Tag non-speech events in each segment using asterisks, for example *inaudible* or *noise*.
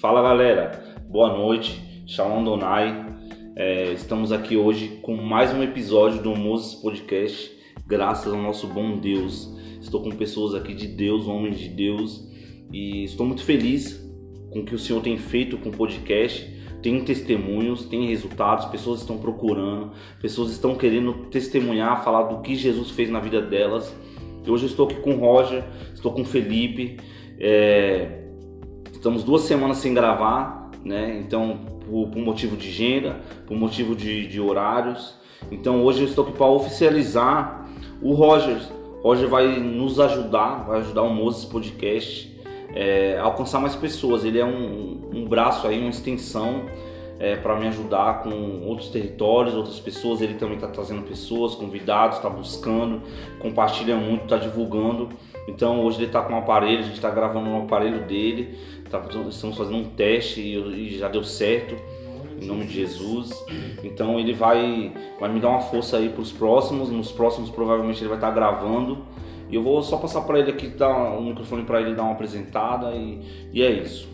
Fala galera, boa noite, Shalom Donai. É, estamos aqui hoje com mais um episódio do Moses Podcast, graças ao nosso bom Deus. Estou com pessoas aqui de Deus, homens de Deus, e estou muito feliz com o que o Senhor tem feito com o podcast. Tem testemunhos, tem resultados, pessoas estão procurando, pessoas estão querendo testemunhar, falar do que Jesus fez na vida delas. E hoje eu estou aqui com o Roger, estou com o Felipe. É, estamos duas semanas sem gravar, né? Então, por, por motivo de agenda, por motivo de, de, horários. Então, hoje eu estou aqui para oficializar o Roger. Roger vai nos ajudar, vai ajudar o Moses Podcast é, a alcançar mais pessoas. Ele é um, um braço aí, uma extensão é, para me ajudar com outros territórios, outras pessoas. Ele também está trazendo pessoas, convidados, está buscando, compartilha muito, está divulgando. Então hoje ele está com um aparelho, a gente está gravando no aparelho dele, tá, estamos fazendo um teste e, e, já deu certo, em nome de Jesus. Então ele vai, vai me dar uma força aí para os próximos, nos próximos provavelmente ele vai estar tá gravando. E eu vou só passar para ele aqui, dar um microfone para ele dar uma apresentada e, e é isso.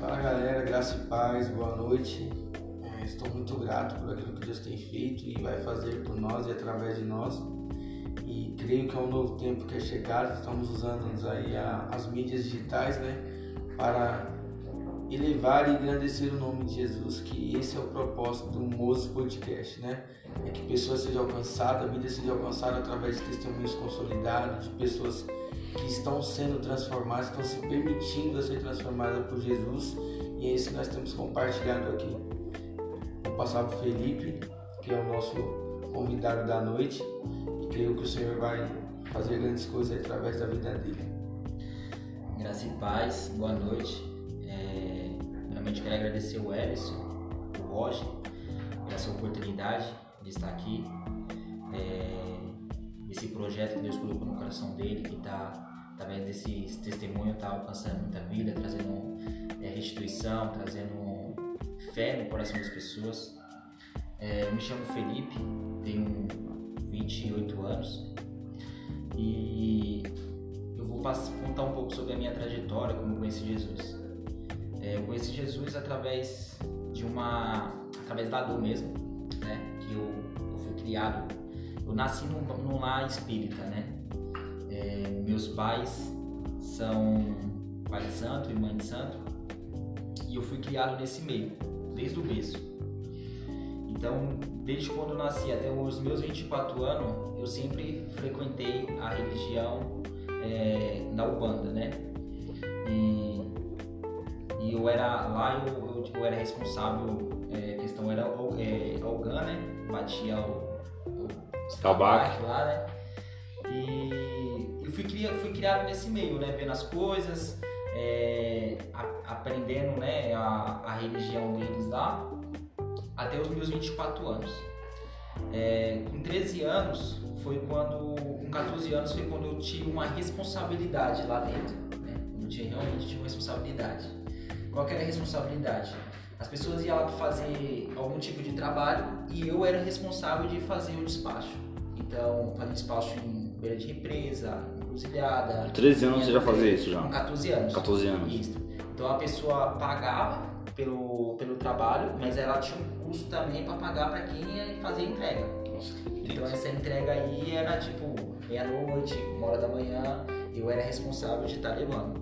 Fala galera, graça e paz, boa noite. É, estou muito grato por aquilo que Deus tem feito e vai fazer por nós e através de nós e creio que é um novo tempo que é chegado. Estamos usando aí a, as mídias digitais, né, para elevar e engrandecer o nome de Jesus, que esse é o propósito do Moses Podcast, né? É que pessoas sejam alcançadas, a vida seja alcançada através de testemunhos consolidados, de pessoas que estão sendo transformadas, estão se permitindo a ser transformadas por Jesus, e é isso que nós temos compartilhado aqui. Vou passar para o Felipe, que é o nosso convidado da noite, creio que o Senhor vai fazer grandes coisas através da vida dele. Graça e paz, boa noite. É, realmente quero agradecer o Ellison, o Roger, pela sua oportunidade de estar aqui. É, esse projeto que Deus colocou no coração dele, que está, através desse testemunho, está alcançando muita vida, trazendo é, restituição, trazendo fé no coração das pessoas. É, me chamo Felipe, tenho 28 anos e eu vou contar um pouco sobre a minha trajetória, como eu conheci Jesus. É, eu conheci Jesus através de uma, através da dor mesmo, né? Que eu, eu fui criado, eu nasci num, num lar espírita, né? É, meus pais são pai de santo e mãe de santo e eu fui criado nesse meio, desde o berço. Então, desde quando eu nasci até os meus 24 anos, eu sempre frequentei a religião é, da Ubanda, né? E, e eu era lá, eu, eu, eu era responsável, é, a questão era é, Algan, né? Batia o, o tabaco lá, né? E eu fui, fui criado nesse meio, né? Vendo as coisas, é, a, aprendendo né, a, a religião deles lá até os meus 24 anos. É, com 13 anos foi quando, 14 anos foi quando eu tive uma responsabilidade lá dentro. Né? Eu tinha, realmente tive uma responsabilidade. Qual era a responsabilidade? As pessoas iam lá para fazer algum tipo de trabalho e eu era responsável de fazer o despacho. Então, fazer despacho em beira de represa, encruzilhada. 13 anos você já fazia isso já? Com 14 anos. 14 anos. Isso. Então a pessoa pagava pelo, pelo trabalho, mas ela tinha um custo também para pagar para quem ia fazer a entrega. Nossa, então essa entrega aí era tipo meia-noite, uma hora da manhã, eu era responsável de estar tá levando.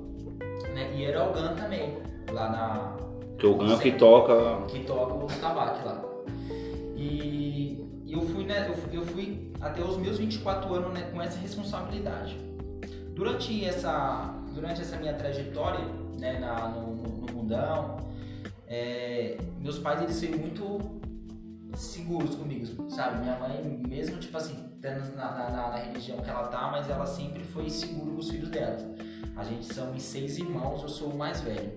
Né? E era o GAN também, lá na. Que o GAN que toca. Que toca o tabaco lá. E, eu, fui, né, eu, fui, eu fui até os meus 24 anos né, com essa responsabilidade. Durante essa, durante essa minha trajetória né, na, no, no mundão, é, meus pais eles foram muito seguros comigo, sabe? Minha mãe, mesmo tipo assim, na, na, na, religião que ela tá, mas ela sempre foi segura com os filhos dela. A gente são seis irmãos, eu sou o mais velho.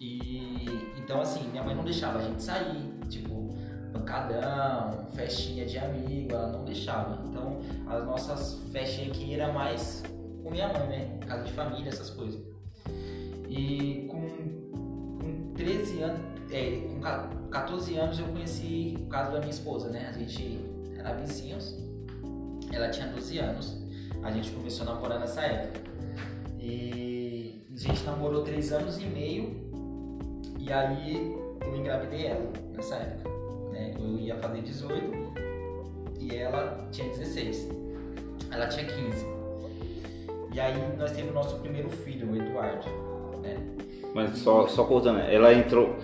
E então assim, minha mãe não deixava a gente sair, tipo, pancadão, festinha de amigo, ela não deixava. Então as nossas festinhas aqui era mais com minha mãe, né? Casa de família, essas coisas. E com 13 anos, é, com 14 anos eu conheci o caso da minha esposa, né? A gente era vizinhos, ela tinha 12 anos, a gente começou a namorar nessa época. E a gente namorou 3 anos e meio E aí eu engravidei ela nessa época. Né? Eu ia fazer 18 e ela tinha 16. Ela tinha 15. E aí nós tivemos o nosso primeiro filho, o Eduardo. Né? Mas só, só cortando, ela entrou.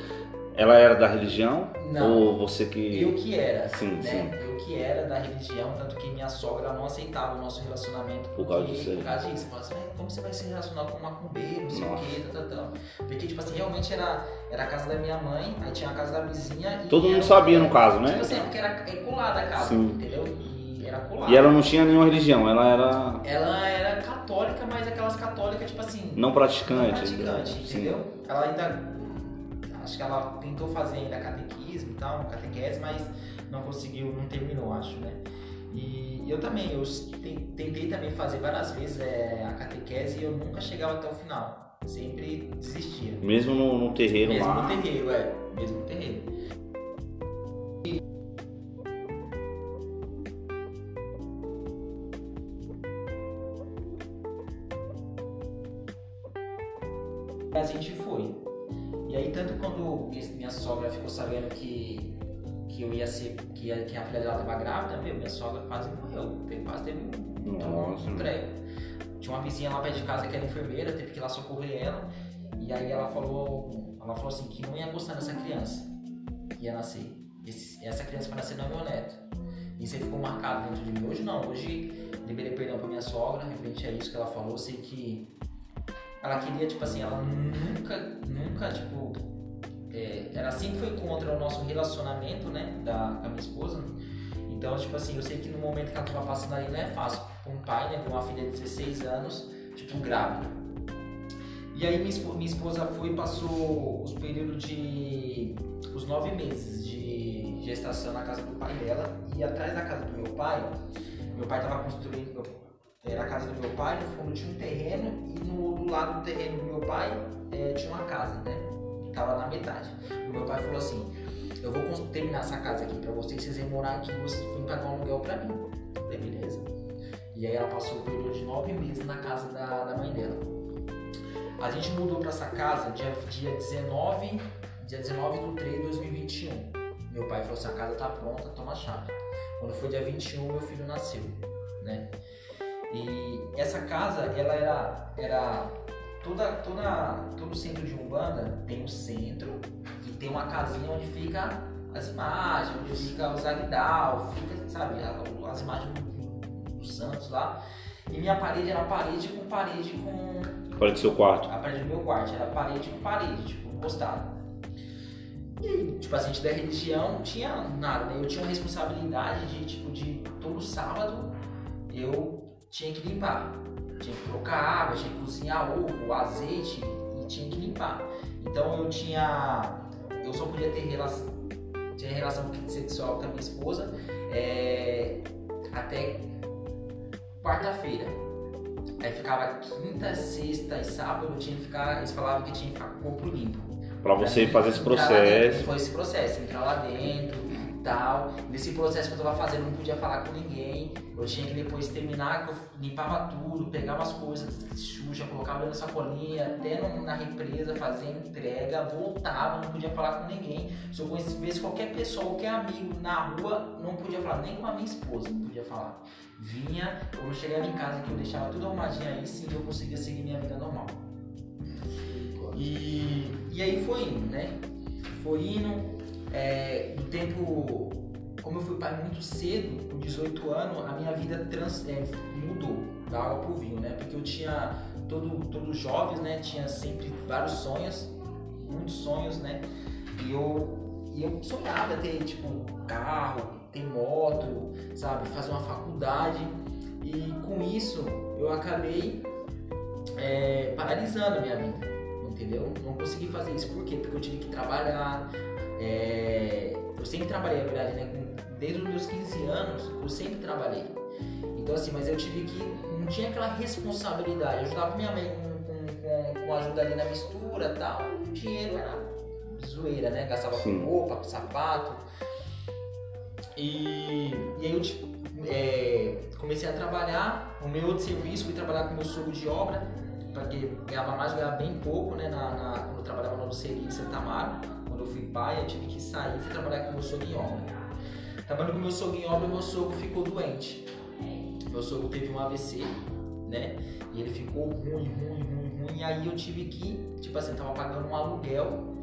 Ela era da religião? Não. Ou você que. Eu que era, Sim, né? sim. Eu que era da religião, tanto que minha sogra não aceitava o nosso relacionamento Por causa disso. Por causa disso. Falava assim, "Mas como você vai se relacionar com um macumbeiro, não sei o que, tal, tal, tal. Porque, tipo assim, realmente era, era a casa da minha mãe, aí tinha a casa da vizinha. e Todo mundo era- sabia no caso, né? Tipo assim, porque era é colada a casa, Sim. entendeu? E era colada. E ela não tinha nenhuma religião, ela era Ela era católica, mas aquelas católicas, tipo assim, não praticante. não praticante, Sim. entendeu? Ela ainda. Acho que ela tentou fazer ainda catequismo e tal, catequese, mas não conseguiu, não terminou, acho, né? E eu também, eu ten- tentei também fazer várias vezes é, a catequese e eu nunca chegava até o final. Sempre desistia. Mesmo no, no terreiro Mesmo lá. no terreiro, é. Mesmo no terreiro. E a gente foi. Quando esse- minha sogra ficou sabendo que, que eu ia ser, que, a- que a filha dela estava grávida, meu, minha sogra quase morreu. Teve- Quase teve um, Nossa. um treco. Tinha uma vizinha lá perto de casa que era enfermeira, teve que ir lá socorrer ela. E aí ela falou, ela falou assim que não ia gostar dessa criança que ia nascer. Esse- essa criança vai nascer não é meu neto. Isso aí ficou marcado dentro de mim. Hoje não, hoje liberei perdão pra minha sogra, referente a isso que ela falou. Eu sei que ela queria, tipo assim, ela nunca, nunca, tipo, é, ela sempre foi contra o nosso relacionamento, né, da, minha esposa. Então, tipo assim, eu sei que no momento que ela tava passando ali não é fácil pra um pai, né, uma filha de 16 anos, tipo, grávida. E aí minha esposa, minha esposa foi e passou os períodos de. os nove meses de gestação na casa do pai dela. E atrás da casa do meu pai, meu pai tava construindo. Era a casa do meu pai, no fundo tinha um terreno e no, do lado do terreno do meu pai eh, tinha uma casa, né? Tava na metade. Meu pai falou assim: Eu vou terminar essa casa aqui pra vocês, vocês vêm morar aqui vocês vêm pagar um aluguel pra mim. Eu Falei, beleza. E aí ela passou o período de nove meses na casa da, da mãe dela. A gente mudou pra essa casa dia, dia 19, dia 19 de 3 de 2021. Meu pai falou assim, a casa tá pronta, toma a chave. Quando foi dia 21, meu filho nasceu, né? E essa casa, ela era, era toda, toda, todo centro de Umbanda tem um centro e tem uma casinha onde fica as imagens, onde fica os agdal, fica, sabe, a- as imagens do- dos santos lá. E minha parede era parede com parede com Olha do seu quarto. a parede do meu quarto, era parede com parede, tipo, encostado. E tipo, a gente da religião não tinha nada, né? Eu tinha uma responsabilidade de, tipo, de todo sábado eu tinha que limpar. Tinha que trocar água, tinha que cozinhar ovo, azeite e tinha que limpar. Então eu tinha. Eu só podia ter relação, tinha relação sexual com a minha esposa é, até quarta-feira. Aí ficava quinta, sexta e sábado, eu tinha que ficar. Eles falavam que tinha que ficar com o corpo limpo. Pra você fazer esse lá dentro. processo. Foi esse processo, entrar lá dentro tal. Nesse processo que eu tava fazendo, não podia falar com ninguém. Eu tinha que depois terminar, eu limpava tudo, pegava as coisas sujas, colocava na sacolinha, até na represa, fazia entrega, voltava, não podia falar com ninguém. Se eu conhecesse qualquer pessoa, qualquer amigo na rua, não podia falar, nem com a minha esposa, não podia falar. Vinha, eu chegava em casa que eu deixava tudo arrumadinho aí, sim, eu conseguia seguir minha vida normal. E, e aí foi indo, né? Foi indo. É, tempo, como eu fui pai muito cedo, com 18 anos, a minha vida trans, é, mudou da água pro vinho, né? Porque eu tinha, todo, todos jovens, né? Tinha sempre vários sonhos, muitos sonhos, né? E eu, e eu sonhava ter, tipo, carro, ter moto, sabe? Fazer uma faculdade. E com isso, eu acabei é, paralisando a minha vida entendeu? Não consegui fazer isso por quê? Porque eu tive que trabalhar. É, Eu sempre trabalhei, na verdade, né? Desde os meus 15 anos, eu sempre trabalhei. Então, assim, mas eu tive que. Não tinha aquela responsabilidade. Eu ajudava minha mãe com, com, com, ajuda ali na mistura e tal. O dinheiro era zoeira, né? Gastava Sim. com roupa, com sapato. E, e aí eu tipo, é, comecei a trabalhar. O meu outro serviço, fui trabalhar com meu sogro de obra. Porque ganhava mais, ganhava bem pouco, né? Na, na, quando eu trabalhava no Luceri em Santa Amaro. Quando eu fui pai, eu tive que sair e fui trabalhar com meu sogro em obra. Trabalhando com meu sogro em obra, meu sogro ficou doente. Meu sogro teve um AVC, né? E ele ficou ruim, ruim, ruim, ruim. E aí eu tive que, tipo assim, tava pagando um aluguel.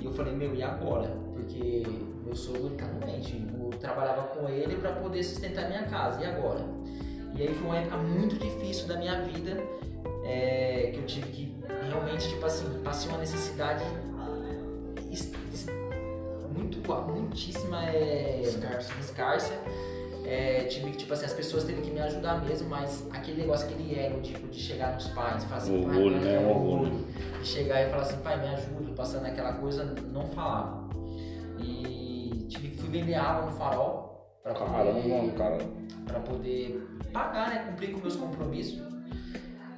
E eu falei, meu, e agora? Porque meu sogro tá doente. Eu trabalhava com ele para poder sustentar minha casa. E agora? E aí foi uma época muito difícil da minha vida. É, que eu tive que realmente, tipo assim, passei uma necessidade muito, muitíssima é, escárcia. escárcia. É, tive que, tipo assim, as pessoas teve que me ajudar mesmo, mas aquele negócio, aquele ego, tipo, de chegar nos pais falar assim, orgulho, pai, né? é orgulho. De chegar e falar assim, pai, me ajuda, passando aquela coisa, não falava. E tive que fui vender água no farol para poder, cara. pra poder pagar, né? Cumprir com meus compromissos.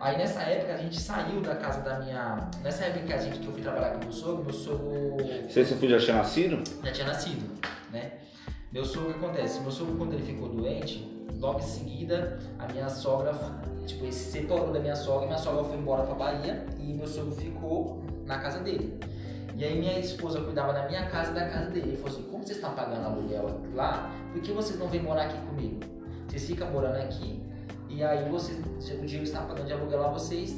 Aí nessa época a gente saiu da casa da minha. Nessa época que a gente que eu fui trabalhar com meu sogro, meu sogro Você, filho já tinha nascido? já tinha nascido, né? Meu sogro, o que acontece? Meu sogro, quando ele ficou doente, logo em seguida, a minha sogra, tipo, ele se separou da minha sogra, minha sogra foi embora pra Bahia e meu sogro ficou na casa dele. E aí minha esposa cuidava da minha casa e da casa dele. Ele falou assim, como vocês estão pagando aluguel lá, por que vocês não vêm morar aqui comigo? Vocês ficam morando aqui e aí vocês, o que está pagando de aluguel lá, vocês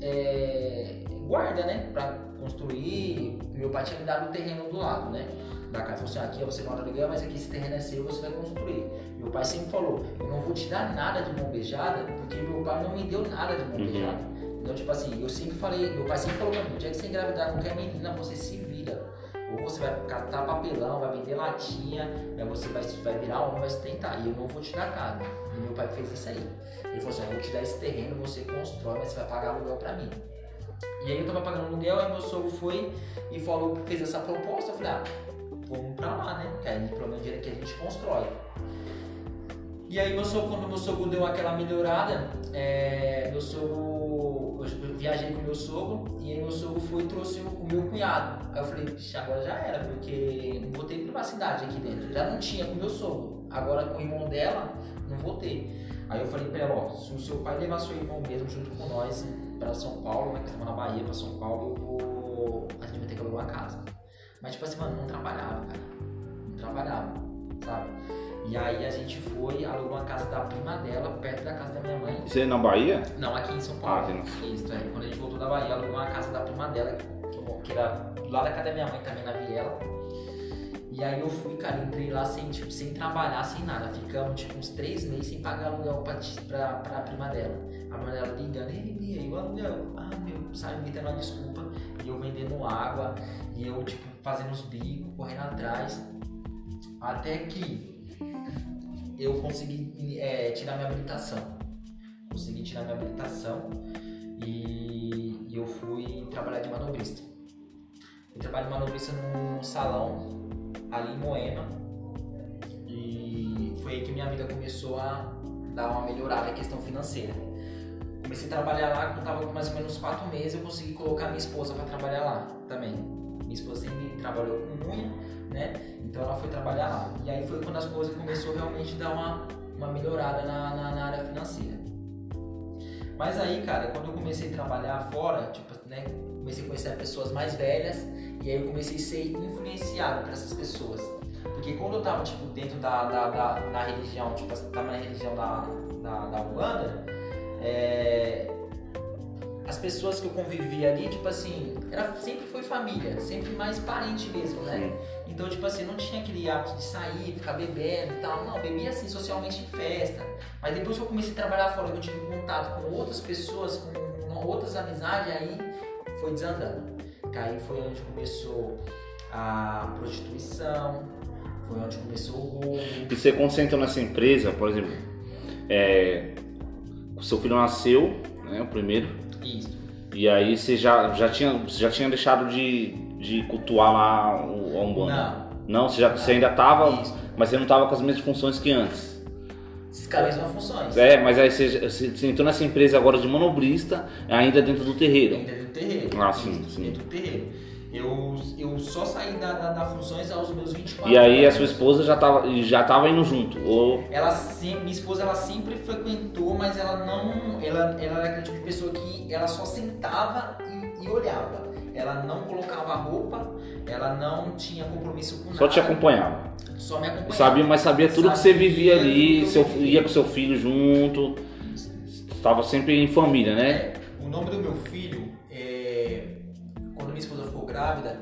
é, guarda, né? Pra construir. Meu pai tinha me dado o terreno do lado, né? Da casa. Falou assim, aqui você mora aluguel, mas aqui esse terreno é seu, você vai construir. Meu pai sempre falou, eu não vou te dar nada de mão beijada, porque meu pai não me deu nada de mão Uhum. beijada. Então, tipo assim, eu sempre falei, meu pai sempre falou pra mim, o dia que você engravidar qualquer menina, você se vira. Ou você vai catar papelão, vai vender latinha, aí você vai, vai virar homem, vai sustentar. E eu não vou te dar nada. E meu pai fez isso aí. Ele falou assim, eu vou te dar esse terreno, você constrói, mas você vai pagar aluguel pra mim. E aí eu tava pagando aluguel, aí meu sogro foi e falou, fez essa proposta, eu falei, ah, vamos pra lá, né? Que aí pelo menos dinheiro que a gente constrói. E aí meu sogro, quando meu sogro deu aquela melhorada, é, meu sogro, eu viajei com meu sogro e aí meu sogro foi e trouxe o, meu cunhado. Aí eu falei, "Vixe, agora já era, porque não vou ter privacidade aqui dentro. Já não tinha com meu sogro, agora com o irmão dela, não vou ter. Aí eu falei pra ela, ó, se o seu pai levar seu irmão mesmo junto com nós pra São Paulo, né, que estamos na Bahia pra São Paulo, eu vou, a gente vai ter que alugar uma casa. Mas tipo assim, mano, não trabalhava, cara. Não trabalhava, sabe? E aí a gente foi, alugou uma casa da prima dela, perto da casa da minha mãe. Você é na Bahia? Não, aqui em São Ah, Paulo. aqui Isso, é. Quando a gente voltou da Bahia, alugou uma casa da prima dela, que, que era lá da casa da minha mãe também, na Viela. E aí eu fui, cara, entrei lá sem, tipo, sem trabalhar, sem nada. Ficamos, tipo, uns três meses sem pagar aluguel pra, pra, pra prima dela. A prima dela ligando, ei, Bia, e o aluguel? Ah, meu, sabe, me dando uma desculpa. E eu vendendo água, e eu, tipo, fazendo os bicos, correndo atrás. Até que eu consegui é, tirar minha habilitação. Consegui tirar minha habilitação e, e eu fui trabalhar de manobrista. Eu trabalho de manobrista num salão ali em Moema e foi aí que minha vida começou a dar uma melhorada em questão financeira. Comecei a trabalhar lá, quando estava com mais ou menos quatro meses, eu consegui colocar minha esposa para trabalhar lá também. Minha esposa sempre trabalhou com unha, né? Então ela foi trabalhar lá. E aí foi quando as coisas começou realmente a dar uma, uma melhorada na, na, na área financeira. Mas aí, cara, quando eu comecei a trabalhar fora, tipo, né? Comecei a conhecer pessoas mais velhas e aí eu comecei a ser influenciado por essas pessoas. Porque quando eu tava, tipo, dentro da, da, da, da religião, tipo, tava na religião da, da, da Umbanda, é, as pessoas que eu convivia ali, tipo assim, era, sempre foi família, sempre mais parente mesmo, né? Então, tipo assim, não tinha aquele hábito de sair, ficar bebendo e tal. Não, bebia assim, socialmente em festa. Mas depois que eu comecei a trabalhar fora, que eu tive contato com outras pessoas, com outras amizades, aí foi desandando. Que Aí foi onde começou a prostituição, foi onde começou o roubo. E você quando você entrou nessa empresa, por exemplo, é, o seu filho nasceu, né, o primeiro, Isso. e aí você já, já, tinha, você já tinha deixado de, de cultuar lá o, a Umbanda? Não. Não, você, já, você ainda tava, Isso. mas você não tava com as mesmas funções que antes. As mesmas funções. É, mas aí você, você, entrou nessa empresa agora de manobrista, ainda dentro do terreiro. Dentro do terreiro. Ah, sim, Isso, sim. Dentro do terreiro. Eu, eu só saí da, da, da funções aos meus 24 E aí a anos. sua esposa já tava, já tava indo junto? Ou Ela sempre, minha esposa ela sempre frequentou, mas ela não. Ela, ela era aquele tipo de pessoa que ela só sentava e, e olhava. Ela não colocava roupa, ela não tinha compromisso com só nada. te acompanhava? Só me acompanhava. Sabia, mas sabia tudo que você Sabia vivia ali, seu, ia com seu filho junto, estava sempre em família, né? É, o nome do meu filho, é, quando minha esposa ficou grávida,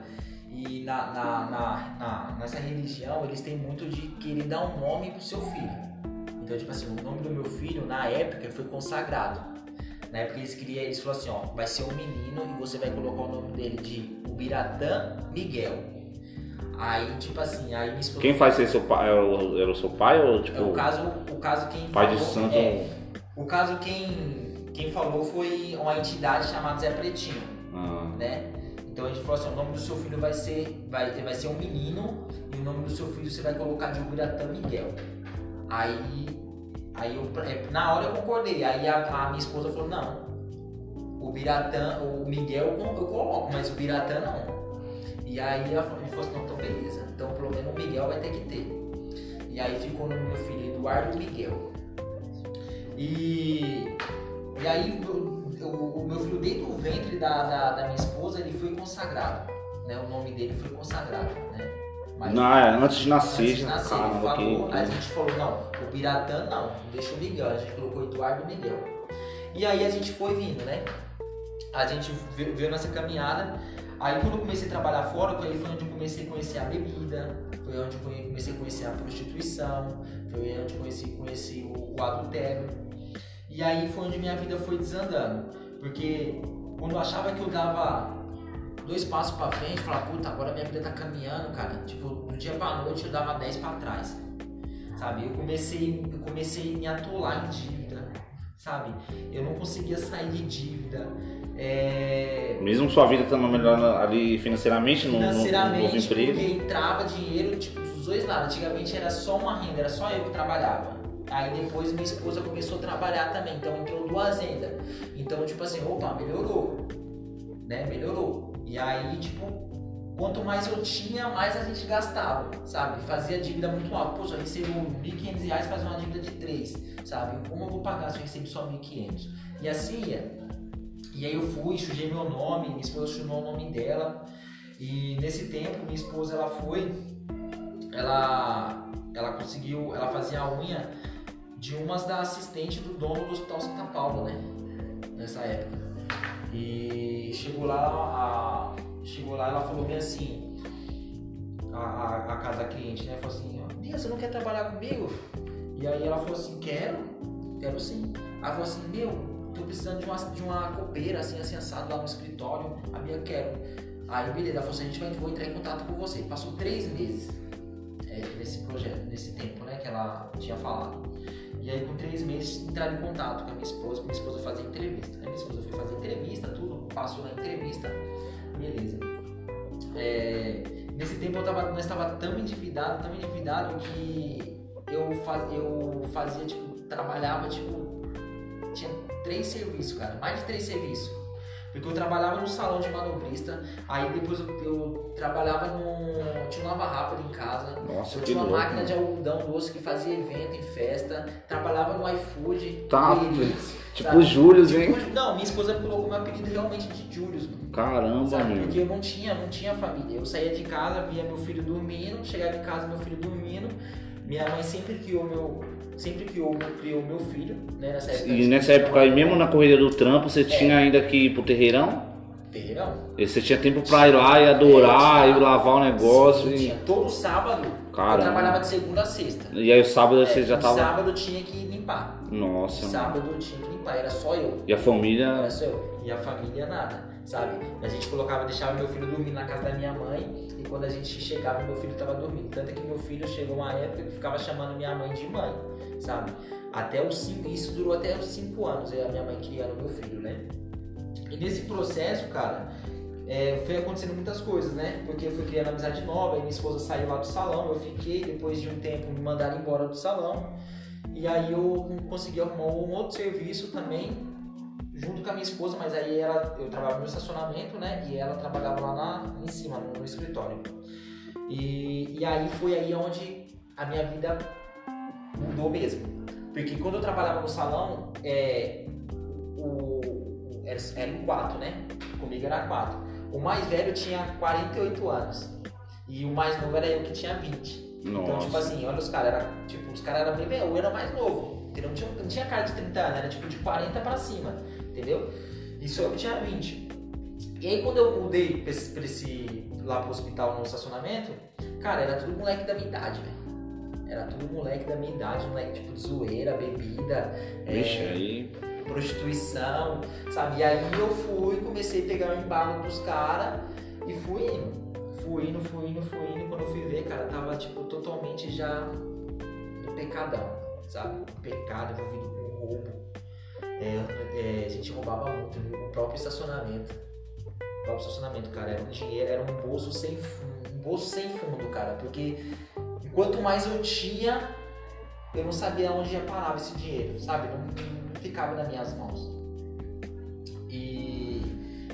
e na, na, na, na- nessa religião eles têm muito de querer dar um nome pro seu filho. Então, tipo assim, o nome do meu filho, na época, foi consagrado. Na época eles queriam, eles falaram assim, ó, vai ser um menino e você vai colocar o nome dele de Ubiratã Miguel. Aí, tipo assim, aí esposa. Quem faz isso? Seu pai, era, o, seu pai ou tipo É, o caso, o caso quem pai de falou- santo? é, o caso quem, quem falou foi uma entidade chamada Zé Pretinho, Ah, né? Então a gente falou assim, o nome do seu filho vai ser, vai, vai ser um menino e o nome do seu filho você vai colocar de Ubiratã Miguel. Aí, aí eu, é, na hora eu concordei, aí a, a minha esposa falou, não, o Biratã, o Miguel eu, coloco, mas o Biratã não. E aí ela falou, falou assim, não, então beleza, então pelo menos o Miguel vai ter que ter. E aí ficou o nome do meu filho Eduardo Miguel. E, e aí o meu filho dentro do ventre da, da, da minha esposa ele foi consagrado. Né? O nome dele foi consagrado. Né? Mas- na, antes de nascer, Antes de nascer, caramba, falou, que- aí a gente falou, não, o Biratã não, deixa o Miguel, a gente colocou Eduardo Miguel. E aí a gente foi vindo, né? A gente ve- veio nessa caminhada. Aí quando eu comecei a trabalhar fora, aí foi onde eu comecei a conhecer a bebida, foi onde eu comecei a conhecer a prostituição, foi onde eu conheci, conheci o, o adultério. E aí foi onde minha vida foi desandando. Porque quando eu achava que eu dava dois passos pra frente, eu falava, puta, agora minha vida tá caminhando, cara. Tipo, do dia pra noite eu dava dez pra trás. Sabe? Eu comecei, eu comecei a me atolar em dívida, sabe? Eu não conseguia sair de dívida. É... Mesmo sua vida estando melhorando ali financeiramente, no, no- no novo Financeiramente, emprego. porque entrava dinheiro tipo, dos dois lados. Antigamente era só uma renda, era só eu que trabalhava. Aí depois minha esposa começou a trabalhar também, então entrou duas rendas. Então, tipo assim, opa, melhorou. Né? Melhorou. E aí, tipo, quanto mais eu tinha, mais a gente gastava, sabe? Fazia dívida muito alta. Pô, eu recebo 1.500 reais, faz uma dívida de 3, sabe? Como eu vou pagar se eu recebo só 1.500? E assim ia. E aí eu fui, sujei meu nome, minha esposa sujou o nome dela. E nesse tempo, minha esposa, ela foi, ela, ela conseguiu, ela fazia a unha de umas da assistente do dono do Hospital Santa Paula, né? Nessa época. E chegou lá, a, chegou lá, ela falou bem assim, a, a, a casa cliente, né? Falou assim, Bia, você não quer trabalhar comigo? E aí ela falou assim, quero, quero sim. Aí falou assim, meu, tô precisando de uma, de uma copeira, assim, assim, assado lá no escritório. A Bia, quero. Aí, beleza, ela falou assim, a gente vai vou entrar em contato com você. Passou três meses é, nesse projeto, nesse tempo, né, que ela tinha falado. E aí, com três meses, entraram em contato com a minha esposa, minha esposa fazia entrevista. Aí minha esposa foi fazer entrevista, tudo, passou na entrevista, beleza. É, nesse tempo eu tava, nós estava tão endividado, tão endividado que eu, faz, eu fazia, tipo, trabalhava, tipo, tinha três serviços, cara, mais de três serviços. Porque eu trabalhava no salão de manobrista, aí depois eu, eu trabalhava no. tinha uma lava rápido em casa, Nossa, eu que tinha uma louco. máquina de algodão doce que fazia evento em festa, trabalhava no iFood, Tá, Eats, Tipo sabe? Július, hein? Tipo, não, minha esposa colocou meu apelido realmente de Julius, mano. Caramba, Sabe? meu. Porque eu não tinha, não tinha família. Eu saía de casa, via meu filho dormindo, chegava em casa, meu filho dormindo. Minha mãe sempre criou meu, sempre criou, criou meu filho, né? Nessa época. E nessa época aí, mesmo na corrida do trampo, você tinha ainda que ir pro terreirão? Terreirão. E Você tinha tempo pra ir lá e adorar, É, e lavar o negócio. Sim, e... tinha. Todo sábado Caramba. eu trabalhava de segunda a sexta. e aí o sábado você É, já no tava. Sábado tinha que limpar. Nossa, mano. Sábado eu tinha que limpar, era só eu. E a família. Era só eu. E a família nada, sabe? A gente colocava, deixava meu filho dormir na casa da minha mãe e quando a gente chegava, meu filho tava dormindo. Tanto é que meu filho chegou uma época que ficava chamando minha mãe de mãe, sabe? Até os cinco, isso durou até os cinco anos, a minha mãe criando meu filho, né? E nesse processo, cara, é, foi acontecendo muitas coisas, né? Porque eu fui criando amizade nova, minha esposa saiu lá do salão, eu fiquei, depois de um tempo me mandaram embora do salão. E aí eu consegui arrumar um outro serviço também, junto com a minha esposa, mas aí ela, eu trabalhava no estacionamento, né? E ela trabalhava lá na, em cima, no, no escritório. E, e aí foi aí onde a minha vida mudou mesmo. Porque quando eu trabalhava no salão, é, o, era, era em quatro, né? Comigo era quatro. O mais velho tinha 48 anos. E o mais novo era eu que tinha 20. Nossa. Então, tipo assim, olha os caras, era, tipo, os caras eram bem eu era mais novo. Entendeu? Não tinha, não tinha cara de 30 anos, era tipo de 40 pra cima. Entendeu? Isso eu que tinha 20. E aí quando eu mudei pra esse, pra esse- lá pro hospital no estacionamento, cara, era tudo moleque da minha idade, velho. Era tudo moleque da minha idade, moleque tipo de zoeira, bebida, é, Vixe, aí. prostituição, sabe? E aí eu fui, comecei a pegar o embalo dos caras e fui indo. Fui indo, fui indo, fui indo. Quando eu fui ver, cara, tava tipo totalmente já pecadão, sabe? Pecado envolvido com roubo. É, é, a gente roubava muito no próprio estacionamento. O próprio estacionamento, cara, era um dinheiro, era um bolso sem fundo, um bolso sem fundo, cara, porque enquanto mais eu tinha, eu não sabia onde ia parar esse dinheiro, sabe? Não, não ficava nas minhas mãos. E,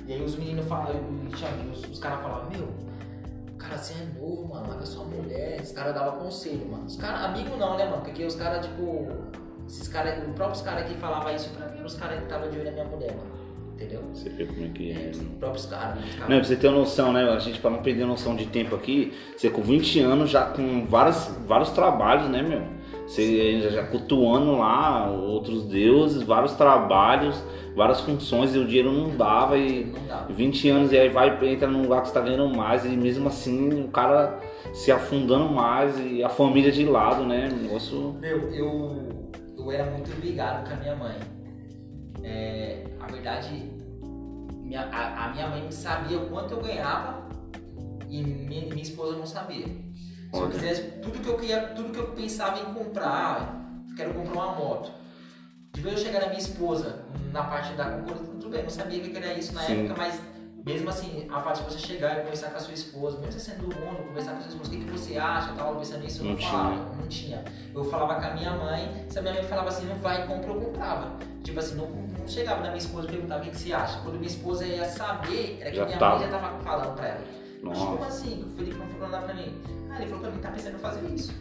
e aí os meninos falavam, os, os caras falavam, meu, cara, você é novo, mano, larga sua mulher. Os caras davam conselho, mano. Os caras, amigo não, né, mano? Porque os caras, tipo, esses caras, os próprios caras que falavam isso pra mim eram os caras que estavam de olho na minha mulher, mano. Entendeu? Você vê como é que é. Os próprios caras. caras- Não, pra você ter uma noção, né? A gente, pra não perder noção de tempo aqui, você com 20 anos, já com vários, vários trabalhos, né, meu? Você já, já cultuando lá outros deuses, vários trabalhos, várias funções, e o dinheiro não dava, e Não dá. 20 anos, e aí vai, entra num lugar que você tá ganhando mais, e mesmo assim o cara se afundando mais, e a família de lado, né? Um negócio. Meu, eu, eu era muito ligado com a minha mãe. É, a verdade, minha, a, a minha mãe sabia o quanto eu ganhava e minha, minha esposa não sabia. Se eu quisesse, tudo que eu queria, tudo que eu pensava em comprar, quero comprar uma moto. De vez eu chegar na minha esposa, na parte da concorrência, tudo bem, eu não sabia o que era isso na Sim. época, mas mesmo assim, a parte de você chegar e conversar com a sua esposa, mesmo você sendo do mundo, conversar com a sua esposa, o que, que você acha, tal, pensando nisso, eu não, Não falava, tinha. não tinha. Eu falava com a minha mãe, se a minha mãe falava assim, não vai, compra, eu comprava. Tipo assim, não, não chegava na minha esposa e perguntava o que, que você acha. Quando minha esposa ia saber, era que Já minha tava. mãe já tava falando pra ela. Mas como Nossa. assim? O Felipe não falou nada pra mim. Ah, ele falou pra mim, tá pensando em fazer isso.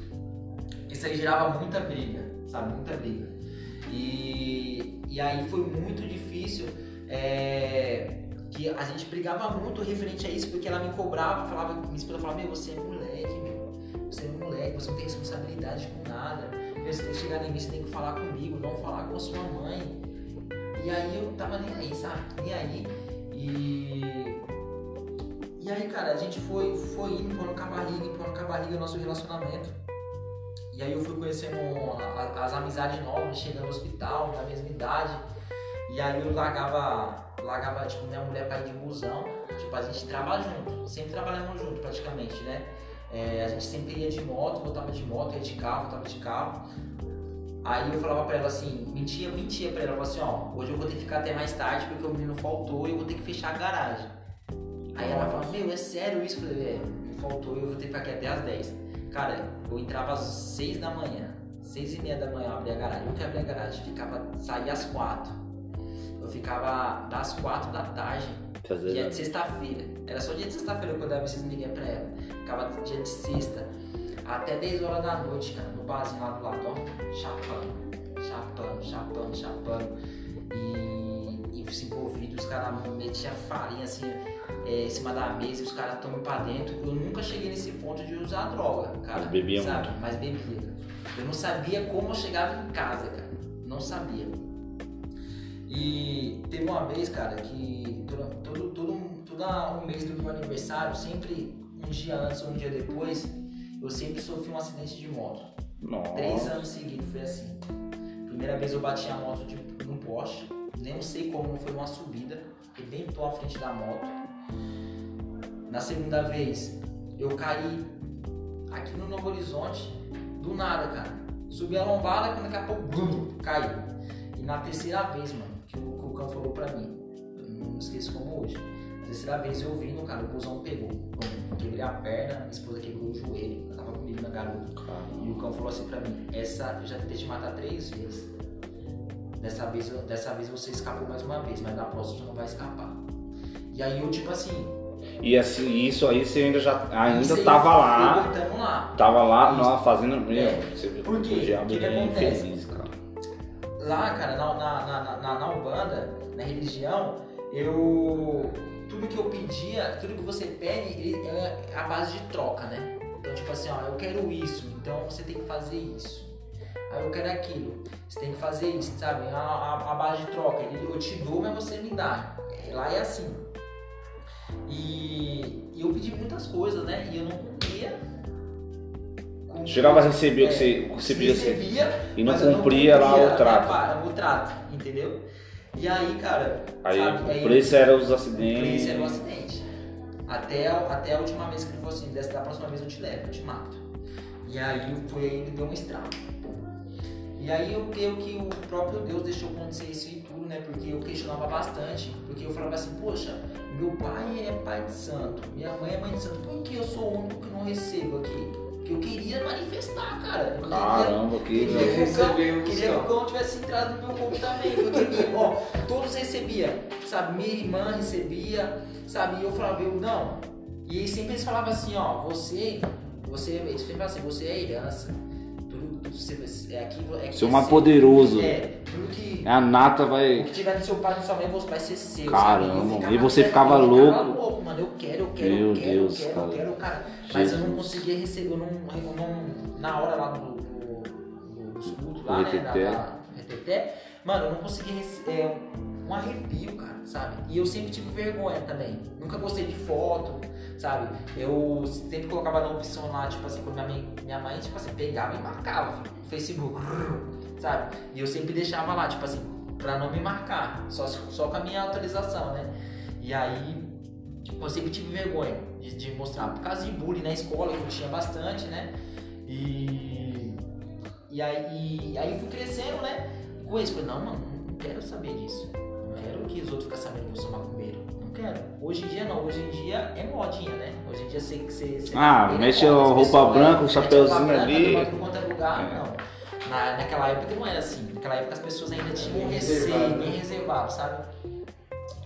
Isso aí gerava muita briga, sabe? Muita briga. E, e aí foi muito difícil. é, que a gente brigava muito referente a isso, porque ela me cobrava, falava, minha esposa falava, meu, você é moleque, meu. Você é moleque, você não tem responsabilidade com nada. Meu, você tem que chegar em mim, você tem que falar comigo, não falar com a sua mãe. E aí eu tava nem aí, sabe? Nem aí. E. E aí, cara, a gente foi, foi indo, pondo com a barriga, pondo com barriga o nosso relacionamento. E aí eu fui conhecendo as amizades novas, chegando no hospital, na mesma idade. E aí eu largava, largava tipo, minha mulher pra ir de busão. Tipo, a gente trabalha junto, sempre trabalhamos junto praticamente, né? É, a gente sempre ia de moto, voltava de moto, ia de carro, voltava de carro. Aí eu falava pra ela assim, mentia, mentia pra ela, falava assim, ó, hoje eu vou ter que ficar até mais tarde porque o menino faltou e eu vou ter que fechar a garagem. Aí ela falava, meu, é sério isso? Eu falei, é, me faltou e eu vou ter que ficar aqui até as 10. Cara, eu entrava às 6 da manhã, 6 e meia da manhã eu abria a garagem, eu que abria a garagem, ficava, saía às 4. Eu ficava das 4 da tarde Dia de sexta-feira. Era só dia de sexta-feira que eu dava esses migué pra ela. Ficava dia de sexta. Até 10 horas da noite, cara, no barzinho lá do lado, ó. Chapando, chapando, chapando, chapando. E, e se envolvido, os caras metiam farinha assim é, em cima da mesa e os caras tomam pra dentro. Eu nunca cheguei nesse ponto de usar droga, cara. Mas bebia sabe? Mas bebia. Eu não sabia como eu chegava em casa, cara. Não sabia. E teve uma vez, cara, que todo, todo, todo, todo um mês do meu aniversário, sempre um dia antes ou um dia depois, eu sempre sofri um acidente de moto. Três Nossa. anos seguidos foi assim. Primeira vez eu bati a moto de, num poste, nem sei como, foi uma subida, rebentou a frente da moto. Na segunda vez, eu caí aqui no Novo Horizonte, do nada, cara. Subi a lombada, quando daqui a pouco, bum, caí. E na terceira vez, mano, que o, que o cão falou pra mim, eu não esqueço como hoje. Na terceira vez eu vindo, cara, o busão pegou. Bum, Quebrei a perna, minha esposa quebrou o joelho, ela tava comigo na garota. E o cão falou assim pra mim, essa eu já tentei te matar três vezes. dessa vez, dessa vez você escapou mais uma vez, mas na próxima você não vai escapar. E aí eu, tipo assim, E assim, isso aí você ainda já ainda tava lá, lá. tava lá Isso. na fazenda meu, É. você viu Por quê? o que que acontece? Lá, cara, na, na, na, na, Umbanda, na religião, eu. Tudo que eu pedia, tudo que você pede, é a base de troca, né? Então, tipo assim, ó, eu quero isso, então você tem que fazer isso. Aí eu quero aquilo, você tem que fazer isso, sabe? A, a, a base de troca, eu te dou, mas você me dá. É, Lá é assim. E, e eu pedi muitas coisas, né? E eu não cumpria. Chegava a receber o É, que você, o que você pedia recebia, e não mas eu cumpria lá cumpria o trato. a o trato, entendeu? E aí, cara, Aí sabe, o preço era os acidentes. preço era um acidente. Até, a- até a última vez que ele falou assim, dessa da próxima vez eu te levo, eu te mato. E aí foi aí que deu um estrago. E aí eu creio que o próprio Deus deixou acontecer isso e tudo, né? Porque eu questionava bastante. Porque eu falava assim, poxa, meu pai é pai de santo, minha mãe é mãe de santo, por que eu sou o único que não recebo aqui? Que eu queria manifestar, cara. Eu queria Caramba, que Queria que, o cão, queria que o cão tivesse entrado no meu corpo também. Porque, minha- ó, todos recebiam, sabe? Minha irmã recebia, sabe? E eu falava, eu não. E aí sempre eles falavam assim, ó, você, você, eles sempre falavam assim, você é herança. Você, é aqui, é Seu mais poderoso. É, que, A nata o vai. que tiver no seu pai e na sua mãe vai ser seu. Caramba, sabe? e você ficava eu louco. louco, mano. Eu quero, eu quero, Meu eu quero, Deus, eu quero, cara. eu quero, cara. Mas eu não Jesus. conseguia receber, eu não, eu não na hora lá do, do, do, dos cultos lá, né? Da, da reteté, mano, eu não conseguia receber é, um arrepio, cara, sabe? E eu sempre tive vergonha também. Nunca gostei de foto, sabe? Eu sempre colocava na opção lá, tipo assim, quando minha mãe, minha mãe tipo assim, pegava e marcava no Facebook, *laughs* sabe? E eu sempre deixava lá, tipo assim, pra não me marcar, só, só com a minha autorização, né? E aí eu sempre tive vergonha de, de mostrar, por causa de bullying na escola, que eu tinha bastante, né? E, e, aí, e aí fui crescendo, né? Com isso, falei, não, mano, não quero saber disso. Não quero que os outros fiquem sabendo que eu sou macumbeiro. Quero. Hoje em dia não, hoje em dia é modinha, né? Hoje em dia você. você, você Ah, é moda, a as roupa branca, o branca, ali. Não lugar, É. não. Na, naquela época não era assim. Naquela época as pessoas ainda tinham receio, reservado, bem né? reservado, sabe?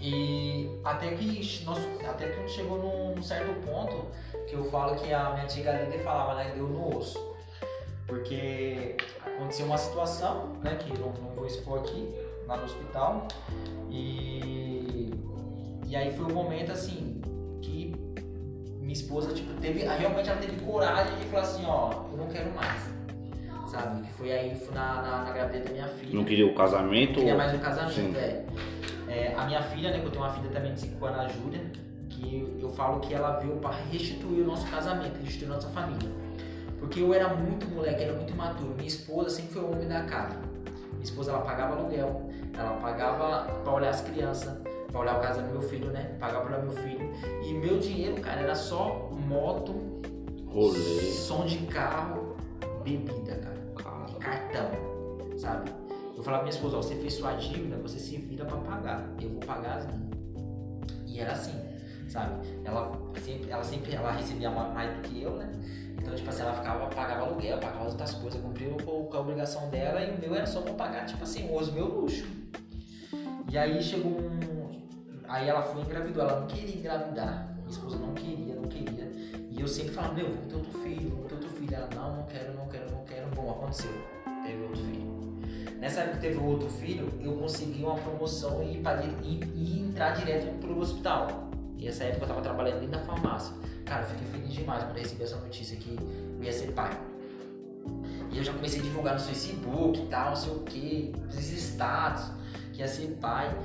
E até que nós, até que chegou num, num certo ponto que eu falo que a minha antiga líder falava, né? Deu no osso. Porque aconteceu uma situação, né? Que não, não vou expor aqui, lá no hospital. E, e aí foi um momento assim que minha esposa, tipo, teve. Realmente ela teve coragem de falar assim, ó, eu não quero mais. Sabe? Que foi aí foi na, na, na gravidez da minha filha. Não queria o casamento? Queria mais um casamento, é. É, A minha filha, né, que eu tenho uma filha também de 5 anos, a Júlia, que eu falo que ela veio para restituir o nosso casamento, restituir a nossa família. Porque eu era muito moleque, era muito imaturo. Minha esposa sempre foi o homem da casa. Minha esposa, ela pagava aluguel, ela pagava para olhar as crianças, para olhar o casamento do meu filho, né? Para olhar meu filho. E meu dinheiro, cara, era só moto, Rolê. som de carro, bebida, cara Cara. cartão, sabe? Eu falava pra minha esposa, ó, você fez sua dívida, você se vira pra pagar. Eu vou pagar as minhas. E era assim, sabe? Ela sempre, ela sempre ela recebia ma- mais do que eu, né? Então, tipo assim, ela ficava, pagava aluguel, pagava as outras coisas, cumpria o- com a obrigação dela e o meu era só pra pagar, tipo assim, os meus luxos. E aí chegou um. Aí ela foi engravidou, ela não queria engravidar. Minha esposa não queria, não queria. E eu sempre falava, meu, vamos ter outro filho, vamos ter outro filho. Ela, não, não quero, não quero, não quero. Bom, aconteceu. Teve outro filho. Nessa época que teve outro filho, eu consegui uma promoção e, e, e entrar direto pro hospital. E essa época eu tava trabalhando dentro da farmácia. Cara, eu fiquei feliz demais quando recebi essa notícia que eu ia ser pai. E eu já comecei a divulgar no Facebook e tal, não sei o que, os status, que ia ser pai.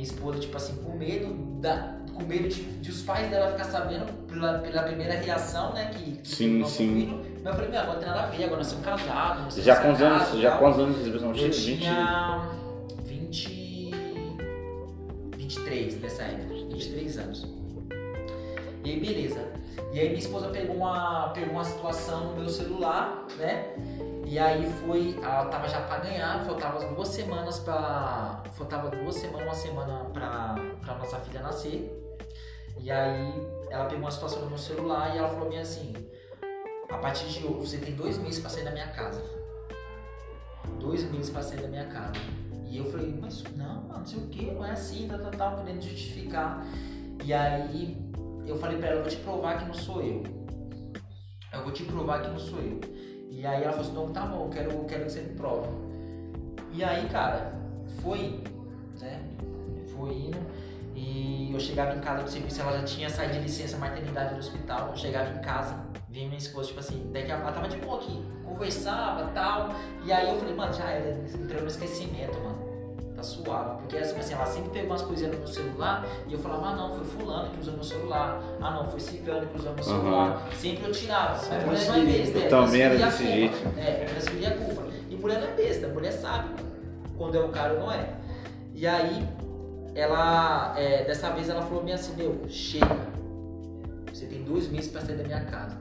Minha esposa, tipo assim, com medo, da, com medo de, de os pais dela ficar sabendo pela, pela primeira reação, né? Que, que Sim, sim. Filho. Mas eu falei, meu, agora tem nada a ver, agora nós somos casados. nós somos Já quantos anos? Já quantos anos de não Eu tinha? 20. tinha 20. 23 nessa época, 23 anos. E aí, beleza. E aí, minha esposa pegou uma, pegou uma situação no meu celular, né? E aí foi, ela tava já pra ganhar, faltava as duas semanas pra. Faltava duas semanas, uma semana pra nossa filha nascer. E aí ela pegou uma situação no meu celular e ela falou bem assim, a partir de hoje você tem dois meses pra sair da minha casa. Dois meses pra sair da minha casa. E eu falei, mas não, não sei o que, não é assim, tá, tá, tá, querendo justificar. E aí eu falei pra ela, eu vou te provar que não sou eu. Eu vou te provar que não sou eu. E aí ela falou assim, não, tá bom, quero, quero que você me prove. E aí, cara, foi, né? Foi indo. E eu chegava em casa do serviço, ela já tinha saído de licença maternidade do hospital. Eu chegava em casa, vinha minha esposa, tipo assim, daqui a ela tava de boa aqui, conversava tal. E aí eu falei, mano, já era, entrou no esquecimento, mano. Tá suave. Porque assim, assim, ela sempre pegou umas coisinhas no meu celular e eu falava, ah não, foi fulano que usou meu celular. Ah não, foi cigano que usou meu celular. Uhum. Sempre eu tirava. Mas mulher não é besta. Eu é, também era desse jeito. É, transferia a culpa. E mulher não é besta, mulher sabe quando é um cara ou não é. E aí, ela, é, dessa vez ela falou bem assim, meu, chega. Você tem dois meses pra sair da minha casa.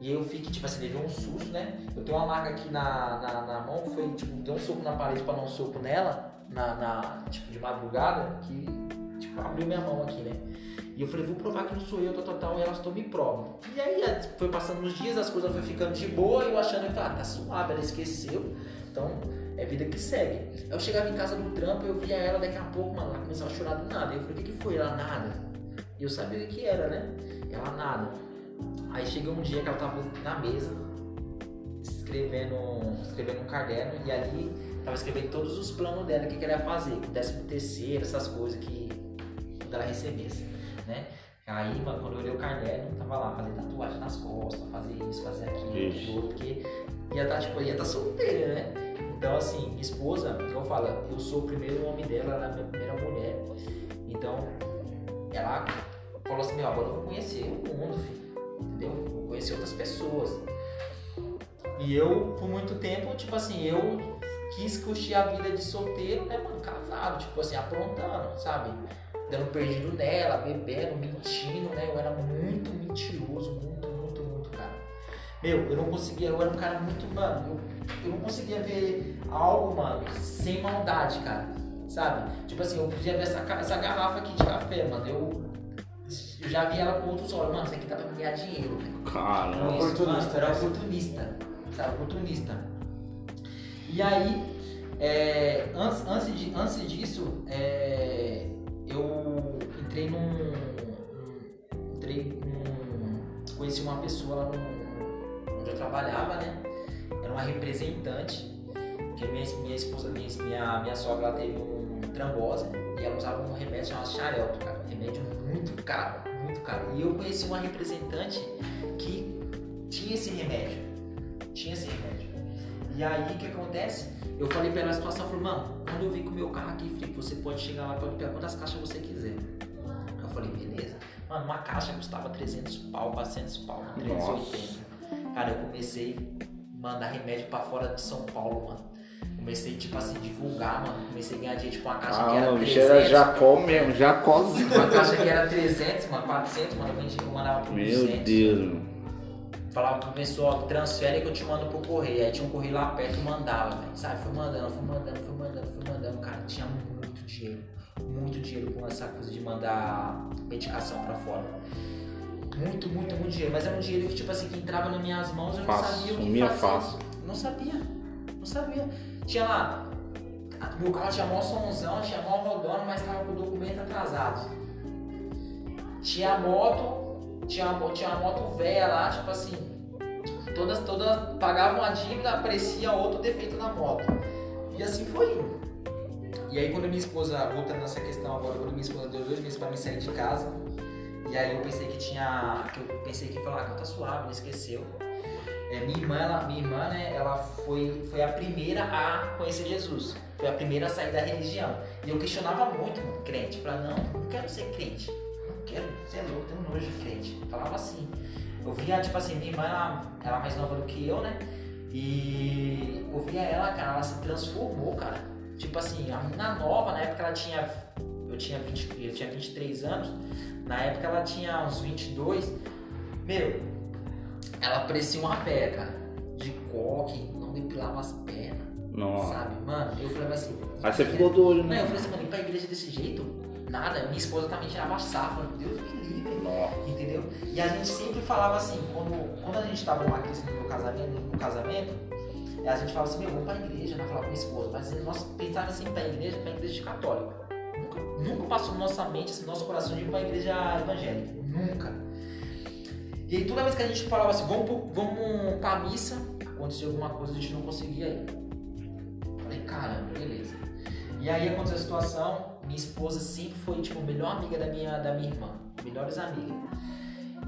E eu fiquei, tipo assim, levei um susto, né? Eu tenho uma marca aqui na, na, na mão, foi, tipo, deu um soco na parede pra dar um soco nela, na, na, tipo, de madrugada, que, tipo, abriu minha mão aqui, né? E eu falei, vou provar que não sou eu, tal, tal, tal, e elas estão me provam. E aí foi passando os dias, as coisas foram ficando de boa, e eu achando que, ah, tá suave, ela esqueceu. Então, é vida que segue. Eu chegava em casa do trampo, eu via ela daqui a pouco, mano, ela começava a chorar do nada. Eu falei, o que, que foi? Ela, nada. E eu sabia o que era, né? Ela, nada. Aí chegou um dia que ela tava na mesa, escrevendo, escrevendo um caderno, e ali tava escrevendo todos os planos dela, o que, que ela ia fazer, décimo terceiro, essas coisas que ela recebesse, né? Aí, mano, quando eu olhei o caderno, tava lá, fazer tatuagem nas costas, fazer isso, fazer aquilo, aquilo porque ia estar, tá, tipo, ia estar tá solteira, né? Então, assim, minha esposa, eu falo, eu sou o primeiro homem dela, ela é a minha primeira mulher. Então, ela falou assim: meu, agora eu vou conhecer o mundo, filho. Entendeu? Conhecer outras pessoas. E eu, por muito tempo, tipo assim, eu quis curtir a vida de solteiro, né, mano, casado, tipo assim, aprontando, sabe? Dando perdido nela, bebendo, mentindo, né? Eu era muito mentiroso, muito, muito, muito, cara. Meu, eu não conseguia, eu era um cara muito, mano, eu eu não conseguia ver algo, mano, sem maldade, cara. Sabe? Tipo assim, eu podia ver essa, essa garrafa aqui de café, mano. Eu, eu já vi ela com outros olhos. Mano, isso aqui dá pra ganhar dinheiro, velho. Caramba. Oportunista. Era oportunista. Sabe? Oportunista. E aí, é, antes, antes, de, antes disso, é, eu entrei num. Entrei num. Conheci uma pessoa lá no, onde eu trabalhava, né? era uma representante, que minha, minha esposa, minha, minha, minha sogra, ela teve um trombose e ela usava um remédio chamado xarelto, cara. Um remédio muito caro, muito caro. E eu conheci uma representante que tinha esse remédio. Tinha esse remédio. E aí o que acontece? Eu falei pra ela a situação, eu falei, mano, quando eu vim com o meu carro aqui, Felipe, você pode chegar lá, pode pegar quantas caixas você quiser. Eu falei, beleza. Mano, uma caixa custava 300 pau, 400 pau, 380. Nossa. Cara, eu comecei mandar remédio pra fora de São Paulo, mano. Comecei, tipo assim, divulgar, mano. Comecei a ganhar dinheiro, tipo, uma caixa ah, que era 300. era Jacó mesmo, Jacózinho. Uma caixa que era 300, mano, 400, mano. Eu vendia, eu mandava por Meu 200. Meu Deus, mano. Falava pro pessoal, transfere que eu te mando pro correio. Aí tinha um correio lá perto e mandava, velho. Sabe? Fui mandando, fui mandando, fui mandando, fui mandando. Cara, tinha muito dinheiro. Muito dinheiro com essa coisa de mandar medicação pra fora muito, muito, muito dinheiro. Mas era um dinheiro que, tipo assim, que entrava nas minhas mãos eu não sabia o que fazer. Fácil. Não sabia. Não sabia. Tinha lá, meu carro tinha mó somzão, tinha mó rodando, mas tava com o documento atrasado. Tinha moto, tinha, tinha uma moto velha lá, tipo assim, todas, todas pagavam a dívida, aparecia outro defeito na moto. E assim foi. E aí quando minha esposa, voltando nessa questão agora, quando minha esposa deu dois meses para me sair de casa, e aí eu pensei que tinha. Que eu pensei que falar, ah, tá suave, não esqueceu. É, minha irmã, ela, minha irmã, né, ela foi, foi a primeira a conhecer Jesus. Foi a primeira a sair da religião. E eu questionava muito, mano, crente. Falava, não, não quero ser crente. Não quero, você é louco, tenho nojo de crente. Eu falava assim. Eu via, tipo assim, minha irmã, ela, ela é mais nova do que eu, né? E eu via ela, cara, ela se transformou, cara. Tipo assim, a menina nova, na época ela tinha. Eu tinha, 20, eu tinha 23 anos. Na época ela tinha uns 22. Meu, ela parecia uma véia, cara. De coque, não depilava as pernas. Nossa. Sabe? Mano, eu falei assim. Aí você ficou doido, né? Não, eu falei assim, mano, ir pra igreja desse jeito? Nada. Minha esposa também tirava safra. Deus me livre. Nossa. Entendeu? E a gente sempre falava assim, quando, quando a gente tava crise no casamento, no casamento a gente falava assim, meu, vamos pra igreja, né? Falava com minha esposa. Mas nós pensávamos assim, pra igreja, pra igreja católica. Nunca, nunca passou nossa mente, assim, no nosso coração de ir pra igreja evangélica. Nunca. E aí toda vez que a gente falava assim, vamos, vamos pra missa, aconteceu alguma coisa, a gente não conseguia ir. Falei, caramba, beleza. E aí aconteceu a situação, minha esposa sempre foi, tipo, a melhor amiga da minha, da minha irmã. Melhores amigas.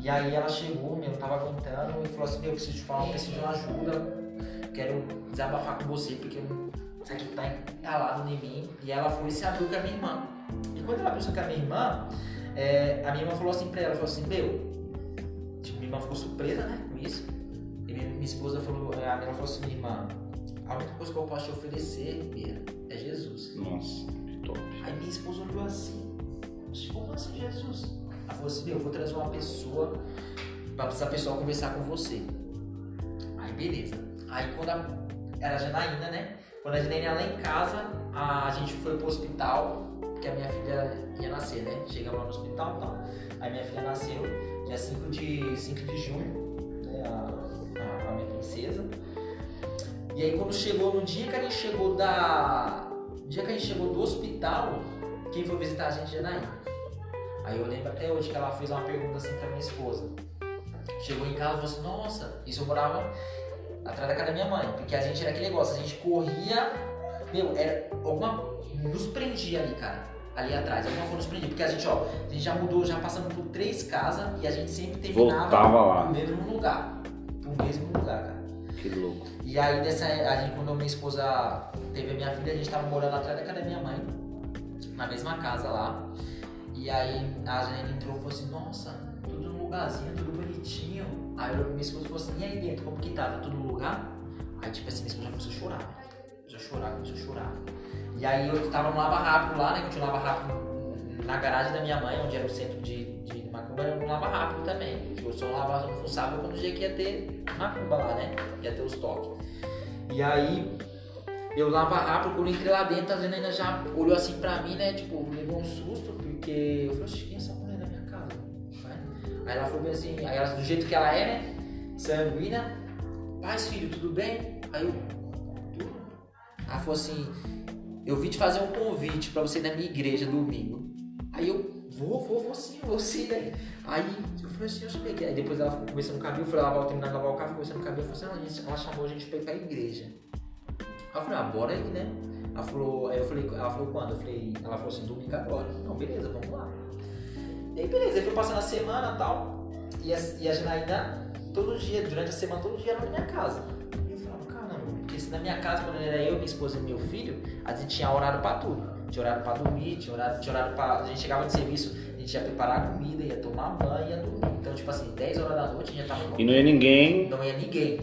E aí ela chegou, meu, tava aguentando e falou assim, meu, eu preciso te falar, eu preciso de uma ajuda, quero desabafar com você, porque isso aqui tá entalado em mim. E ela foi e se abriu com a minha irmã. E quando ela abriu com a minha irmã, é, a minha irmã falou assim pra ela, falou assim, meu, irmã ficou surpresa, né, com isso. E minha, esposa falou, a minha irmã falou assim, minha irmã, a única coisa que eu posso te oferecer, Bia, é Jesus. Nossa, que top. Aí minha esposa olhou assim, como assim Jesus? Ela falou assim, eu vou trazer uma pessoa pra essa pessoa conversar com você. Aí beleza. Aí quando a, era a Janaína, né? Quando a Janaína ia lá em casa, a, a gente foi pro hospital, porque a minha filha ia nascer, né? Chegava lá no hospital e tal. Aí minha filha nasceu dia 5 de, 5 de junho, né? A, a, a minha princesa. E aí quando chegou, no dia que a gente chegou da. No dia que a gente chegou do hospital, quem foi visitar a gente é Janaína. Aí eu lembro até hoje que ela fez uma pergunta assim pra minha esposa. Chegou em casa e falou assim, nossa, isso eu morava atrás da casa da minha mãe, porque a gente era aquele negócio, a gente corria, meu, era alguma. nos prendia ali, cara. Ali atrás, alguma coisa nos prendia, porque a gente, ó, a gente já mudou, já passamos por três casas e a gente sempre terminava Voltava lá. no mesmo lugar. Pro mesmo lugar, cara. Que louco. E aí dessa, a gente, quando minha esposa teve a minha filha, a gente tava morando atrás da casa da minha mãe, na mesma casa lá. E aí a Janaína entrou e falou assim, nossa, tudo no lugarzinho, tudo bonitinho. Aí eu, minha esposa falou assim, e aí dentro, como que tá? Tá tudo no lugar? Aí tipo assim, minha esposa já começou a chorar. Começou a chorar, começou a chorar. E aí eu tava no lava rápido lá, né? Que tinha um lava rápido na garagem da minha mãe, onde era o centro de, de macumba, era um lava rápido também. Eu só lavava no sábado quando o dia que ia ter macumba lá, né? Ia ter os toques. E aí eu lava rápido, quando entrei lá dentro, a Janaína já olhou assim pra mim, né? Tipo, levou um susto, porque eu falei, oxe, quem é essa mulher na minha casa? Aí ela falou bem assim, aí ela, do jeito que ela é, né? Sanguínea, paz, filho, tudo bem? Aí eu. Ela falou assim, eu vim te fazer um convite pra você ir na minha igreja domingo. Aí eu, vou, vou, vou sim, vou sim, né? Aí eu falei assim, eu sabia que. Aí depois ela ficou conversando com o cabelo, foi lavar, terminar de lavar o carro, conversando com o cabelo, falou assim, ela, ela chamou a gente pra ir pra igreja. Eu falei, ah, bora aí, né? Ela falou, aí eu falei, ela falou quando? Eu falei, ela falou assim, domingo agora. Não, beleza, vamos lá. E aí beleza, aí foi passando a semana e tal. E a, e a Janaína, todo dia, durante a semana, todo dia era na minha casa. Na minha casa, quando era eu, minha esposa e meu filho, a gente tinha horário pra tudo. Tinha horário pra dormir, tinha horário, tinha horário pra. A gente chegava de serviço, a gente ia preparar a comida, ia tomar banho, ia dormir. Então, tipo assim, 10 horas da noite a gente já tava E não ia ninguém. não ia ninguém.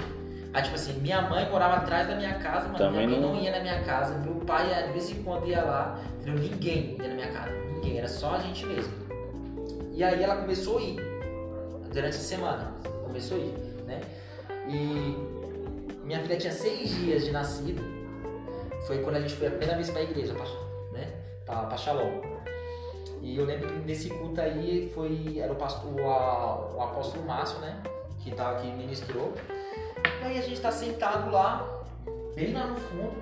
Aí, tipo assim, minha mãe morava atrás da minha casa, mano. Também minha mãe não- não... ia na minha casa. Meu pai, de vez em quando, ia lá. Entendeu? Ninguém ia na minha casa. Ninguém. Era só a gente mesmo. E aí ela começou a ir. Durante a semana. Começou a ir, né? E minha filha tinha seis dias de nascido. Foi quando a gente foi a primeira vez pra igreja, pra, né? Pra, pra Shalom. E eu lembro que nesse culto aí foi, era o, pastor, o, a- o apóstolo Márcio, né? Que, tava, que ministrou. E aí a gente tá sentado lá, bem lá no fundo.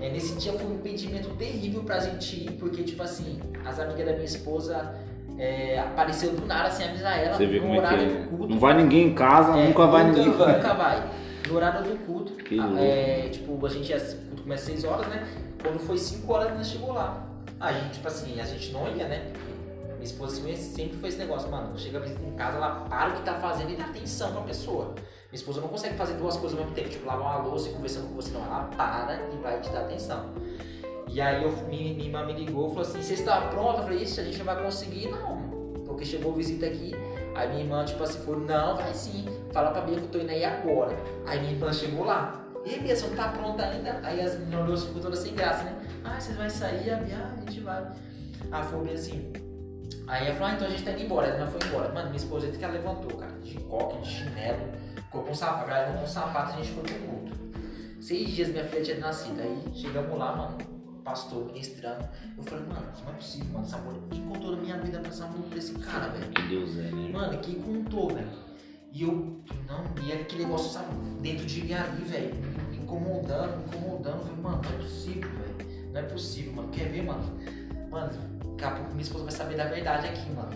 É, nesse dia foi um impedimento terrível pra gente ir, porque, tipo assim, as amigas da minha esposa é, apareceu do nada sem avisar ela Você vê no como é que horário é. do culto. Não vai ninguém em casa, É, nunca vai ninguém. Nunca vai. No horário do culto. Ah, é, tipo, a gente ia, o culto começa às 6 horas, né? Quando foi 5 horas, a gente chegou lá. Aí, tipo assim, a gente não ia, né? Minha esposa sempre- sempre foi esse negócio, mano. Chega a visita em casa, ela para o que tá fazendo e dá atenção pra pessoa. Minha esposa não consegue fazer duas coisas ao mesmo tempo, tipo, lavar uma louça e conversando com você, não. Ela para e vai te dar atenção. E aí eu, minha, minha irmã me ligou e falou assim, você está pronta? Eu falei, isso a gente não vai conseguir, não. Porque chegou visita aqui, aí minha irmã, tipo assim, falou, não, vai sim. Fala pra Bia que eu tô indo aí agora. Aí minha irmã chegou lá. E aí, Bia, você não tá pronta ainda? Aí as meninas olhou ficou todas sem graça, né? Ah, vocês vão sair? A Bia, ah, a gente vai. Aí bem assim. Aí ela falou, ah, então a gente tá indo embora. Ela foi embora. Mano, minha esposa, que ela levantou, cara, de coque, de chinelo, ficou com sapato, na verdade, com sapato, a gente foi pro culto. Seis dias minha filha tinha nascido. Aí chegamos lá, mano, pastor ministrando. Eu falei, mano, não é possível, mano, essa mulher, quem contou na minha vida pra essa mulher, pra esse cara, velho? Que Deus é, né? Mano, quem contou, velho? E eu, não, e aquele negócio, sabe, dentro de mim ali, velho, me incomodando, me incomodando. Eu falei, mano, não é possível, velho. Não é possível, mano. Quer ver, mano? Mano, daqui a pouco minha esposa vai saber da verdade aqui, mano.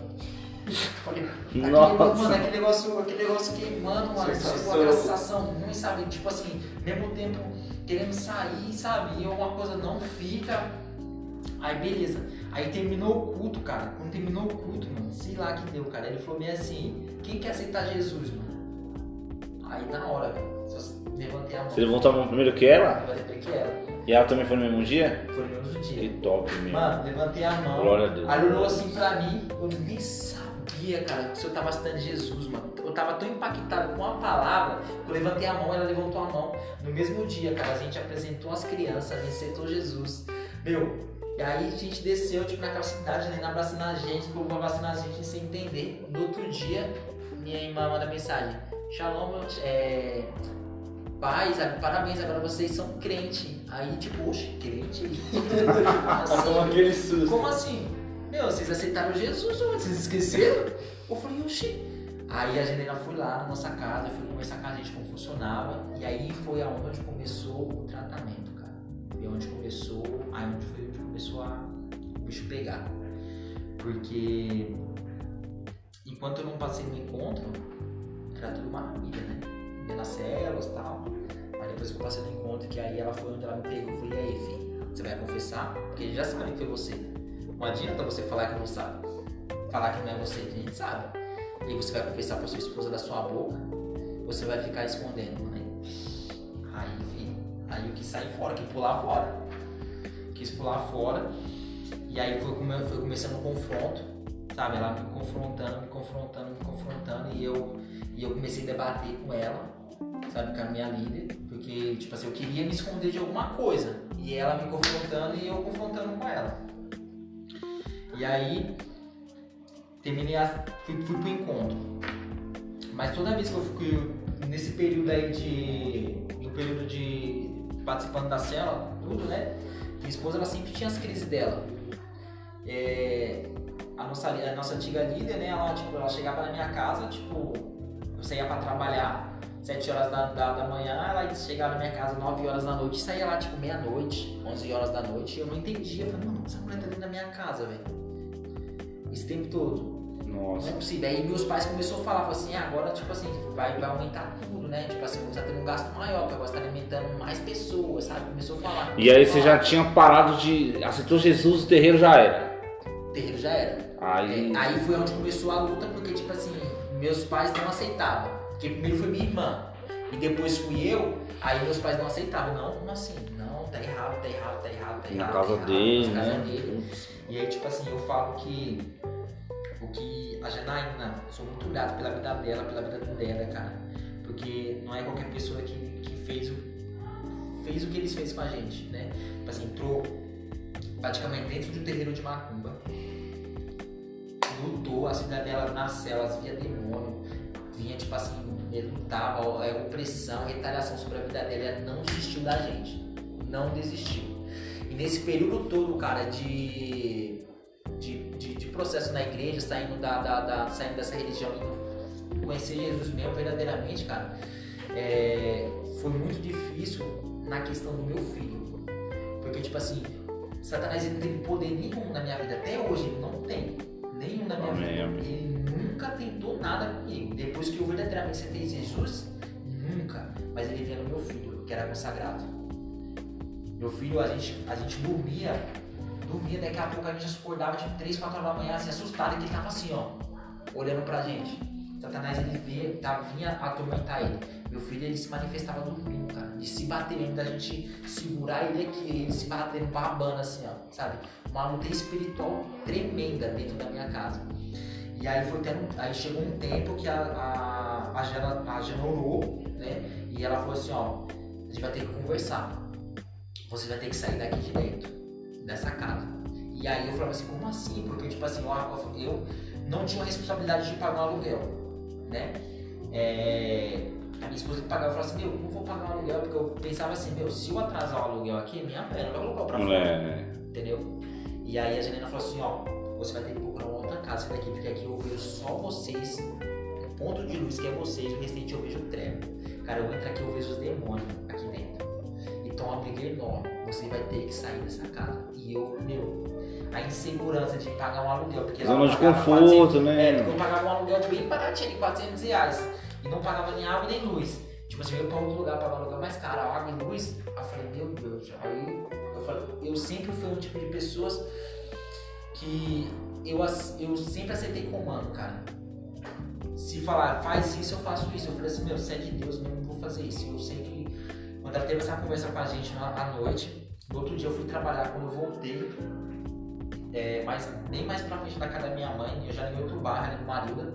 Eu *laughs* Falei, aquele, mano, aquele negócio, aquele negócio que, mano, mano, Sensação. aquela sensação ruim, sabe? Tipo assim, mesmo tempo querendo sair, sabe? E uma coisa não fica. Aí beleza. Aí terminou o culto, cara. Quando terminou o culto, mano, sei lá que deu, cara. Ele falou bem assim, quem quer aceitar Jesus, mano? Aí na hora, velho, só levantei a mão. Você levantou a mão primeiro que ela? Levantei que ela. E ela também foi no mesmo dia? Foi no mesmo Que dia. top, meu. Mano, levantei a mão. Glória a Deus. Aí olhou assim pra mim, eu nem sabia, cara, que o senhor tava citando Jesus, mano. Eu tava tão impactado com a palavra que eu levantei a mão, ela levantou a mão. No mesmo dia, cara, a gente apresentou as crianças, a gente aceitou Jesus. Meu, e aí a gente desceu, tipo, naquela cidade, né, abraçando a gente, o povo abraçando a gente sem entender. No outro dia, minha irmã manda mensagem: Shalom, é. Paz, parabéns, agora vocês são crente. Aí, tipo, oxe, crente? *laughs* Assim, aquele susto. como assim? Meu, vocês aceitaram Jesus ou vocês esqueceram? Eu falei, oxi. Aí a Janela foi lá na nossa casa, eu fui conversar com a gente como funcionava. E aí foi aonde começou o tratamento, cara. Foi onde começou, aí onde foi onde começou a o bicho pegar. Porque enquanto eu não passei no encontro, era tudo maravilha, né? Ia nas células e tal. Mas depois que eu passei no encontro, que aí ela foi onde ela me pegou, eu falei, e aí, filho, você vai confessar? Porque ele já sabe que foi você. Não adianta você falar que não sabe. Falar que não é você, a gente sabe. E você vai confessar pra sua esposa da sua boca, você vai ficar escondendo, né? Aí, filho, aí eu quis sair fora, quis pular fora. Quis pular fora. E aí foi, foi começando o confronto, sabe? Ela me confrontando, me confrontando, me confrontando. E eu, e eu comecei a debater com ela, sabe? Com a minha líder. Porque, tipo assim, eu queria me esconder de alguma coisa. E ela me confrontando e eu confrontando com ela. E aí, terminei a. Fui, fui pro encontro. Mas toda vez que eu fui nesse período aí de. No período de. participando da cela, tudo, né? Minha esposa ela sempre tinha as crises dela. É, a, nossa, a nossa antiga líder, né? Ela, tipo, ela chegava na minha casa, tipo, eu saía pra trabalhar 7 horas da, da, da manhã, ela chegava na minha casa 9 horas da noite e saía lá, tipo, meia-noite, 11 horas da noite. E eu não entendia. Eu falei, mano, essa mulher tá dentro da minha casa, velho. Esse tempo todo. Não Nossa. é possível. Aí meus pais começaram a falar, falaram assim, ah, agora tipo assim, vai, vai aumentar tudo, né? Tipo assim, você tá tendo um gasto maior, porque agora você tá alimentando mais pessoas, sabe? Começou a falar. E aí você já tinha parado de. Aceitou Jesus, o terreiro já era. Terreiro já era. Aí. É, aí foi onde começou a luta, porque tipo assim, meus pais não aceitavam. Porque primeiro foi minha irmã, e depois fui eu, aí meus pais não aceitavam. Não, como assim? Não, tá errado, tá errado, tá errado, tá errado. Na tá casa errado, dele, né? dele. E aí, tipo assim, eu falo que o que a Janaína, sou muito grato pela vida dela, pela vida dela, cara. Porque não é qualquer pessoa que, que fez, o, fez o que eles fez com a gente, né? Tipo assim, entrou praticamente dentro de um terreiro de macumba. Lutou, a vida dela nas celas, via demônio, vinha tipo assim, ele lutava, é, opressão, retaliação sobre a vida dela, ela não desistiu da gente. Não desistiu. E nesse período todo, cara, de, de, de, de processo na igreja, saindo, da, da, da- saindo dessa religião conhecer Jesus mesmo verdadeiramente, cara, é, foi muito difícil na questão do meu filho. Porque, tipo assim, Satanás ele não teve poder nenhum na minha vida. Até hoje ele não tem. Nenhum na minha vida. Ele nunca tentou nada comigo. Depois que eu verdadeiramente aceitei Jesus, nunca. Mas ele vinha no meu filho, que era consagrado. Meu filho, a gente, a gente dormia, dormia, daqui a pouco a gente acordava tipo 3, 4 horas da manhã, assim, assustado, e ele tava assim, ó, olhando pra gente. Satanás ele via, tá, vinha atormentar ele. Meu filho ele se manifestava dormindo, cara. De se bater mesmo, da gente segurar ele aqui, ele se batendo, babando assim, ó, sabe? Uma luta espiritual tremenda dentro da minha casa. E aí foi tendo, aí chegou um tempo que a, a, a, Jana, a Jana orou, né? E ela falou assim, ó, a gente vai ter que conversar. Você vai ter que sair daqui de dentro, dessa casa. E aí eu falava assim, como assim? Porque, tipo assim, eu, eu não tinha a responsabilidade de pagar um aluguel, né? É, a minha esposa que pagava, eu falava assim, meu, não vou pagar um aluguel, porque eu pensava assim, meu, se eu atrasar o aluguel aqui, minha mãe não vai colocar pra fora É. entendeu? E aí a Janina falou assim, ó, você vai ter que procurar uma outra casa daqui, porque aqui eu vejo só vocês, o ponto de luz que é vocês, o restante eu vejo treva. Cara, eu entro aqui eu vejo os demônios aqui dentro. tá uma briga enorme. Você vai ter que sair dessa casa. E eu, meu, a insegurança de pagar um aluguel. Porque Zona de pagava conforto, 400 né? É, porque eu pagava um aluguel bem baratinho, de 400 reais. E não pagava nem água nem luz. Tipo assim, eu ia pra outro lugar pagar um aluguel mais caro, água e luz. Eu falei, meu Deus. Aí eu sempre fui um tipo de pessoas que eu, eu sempre aceitei comando, cara. Se falar, faz isso, eu faço isso. Eu falei assim, meu, se é de Deus, eu não vou fazer isso. Eu sei que quando ela teve essa conversa com a gente à noite, no outro dia eu fui trabalhar, quando eu voltei, é, mais, bem mais pra frente da casa da minha mãe, eu já liguei outro bairro, ali no Marilda.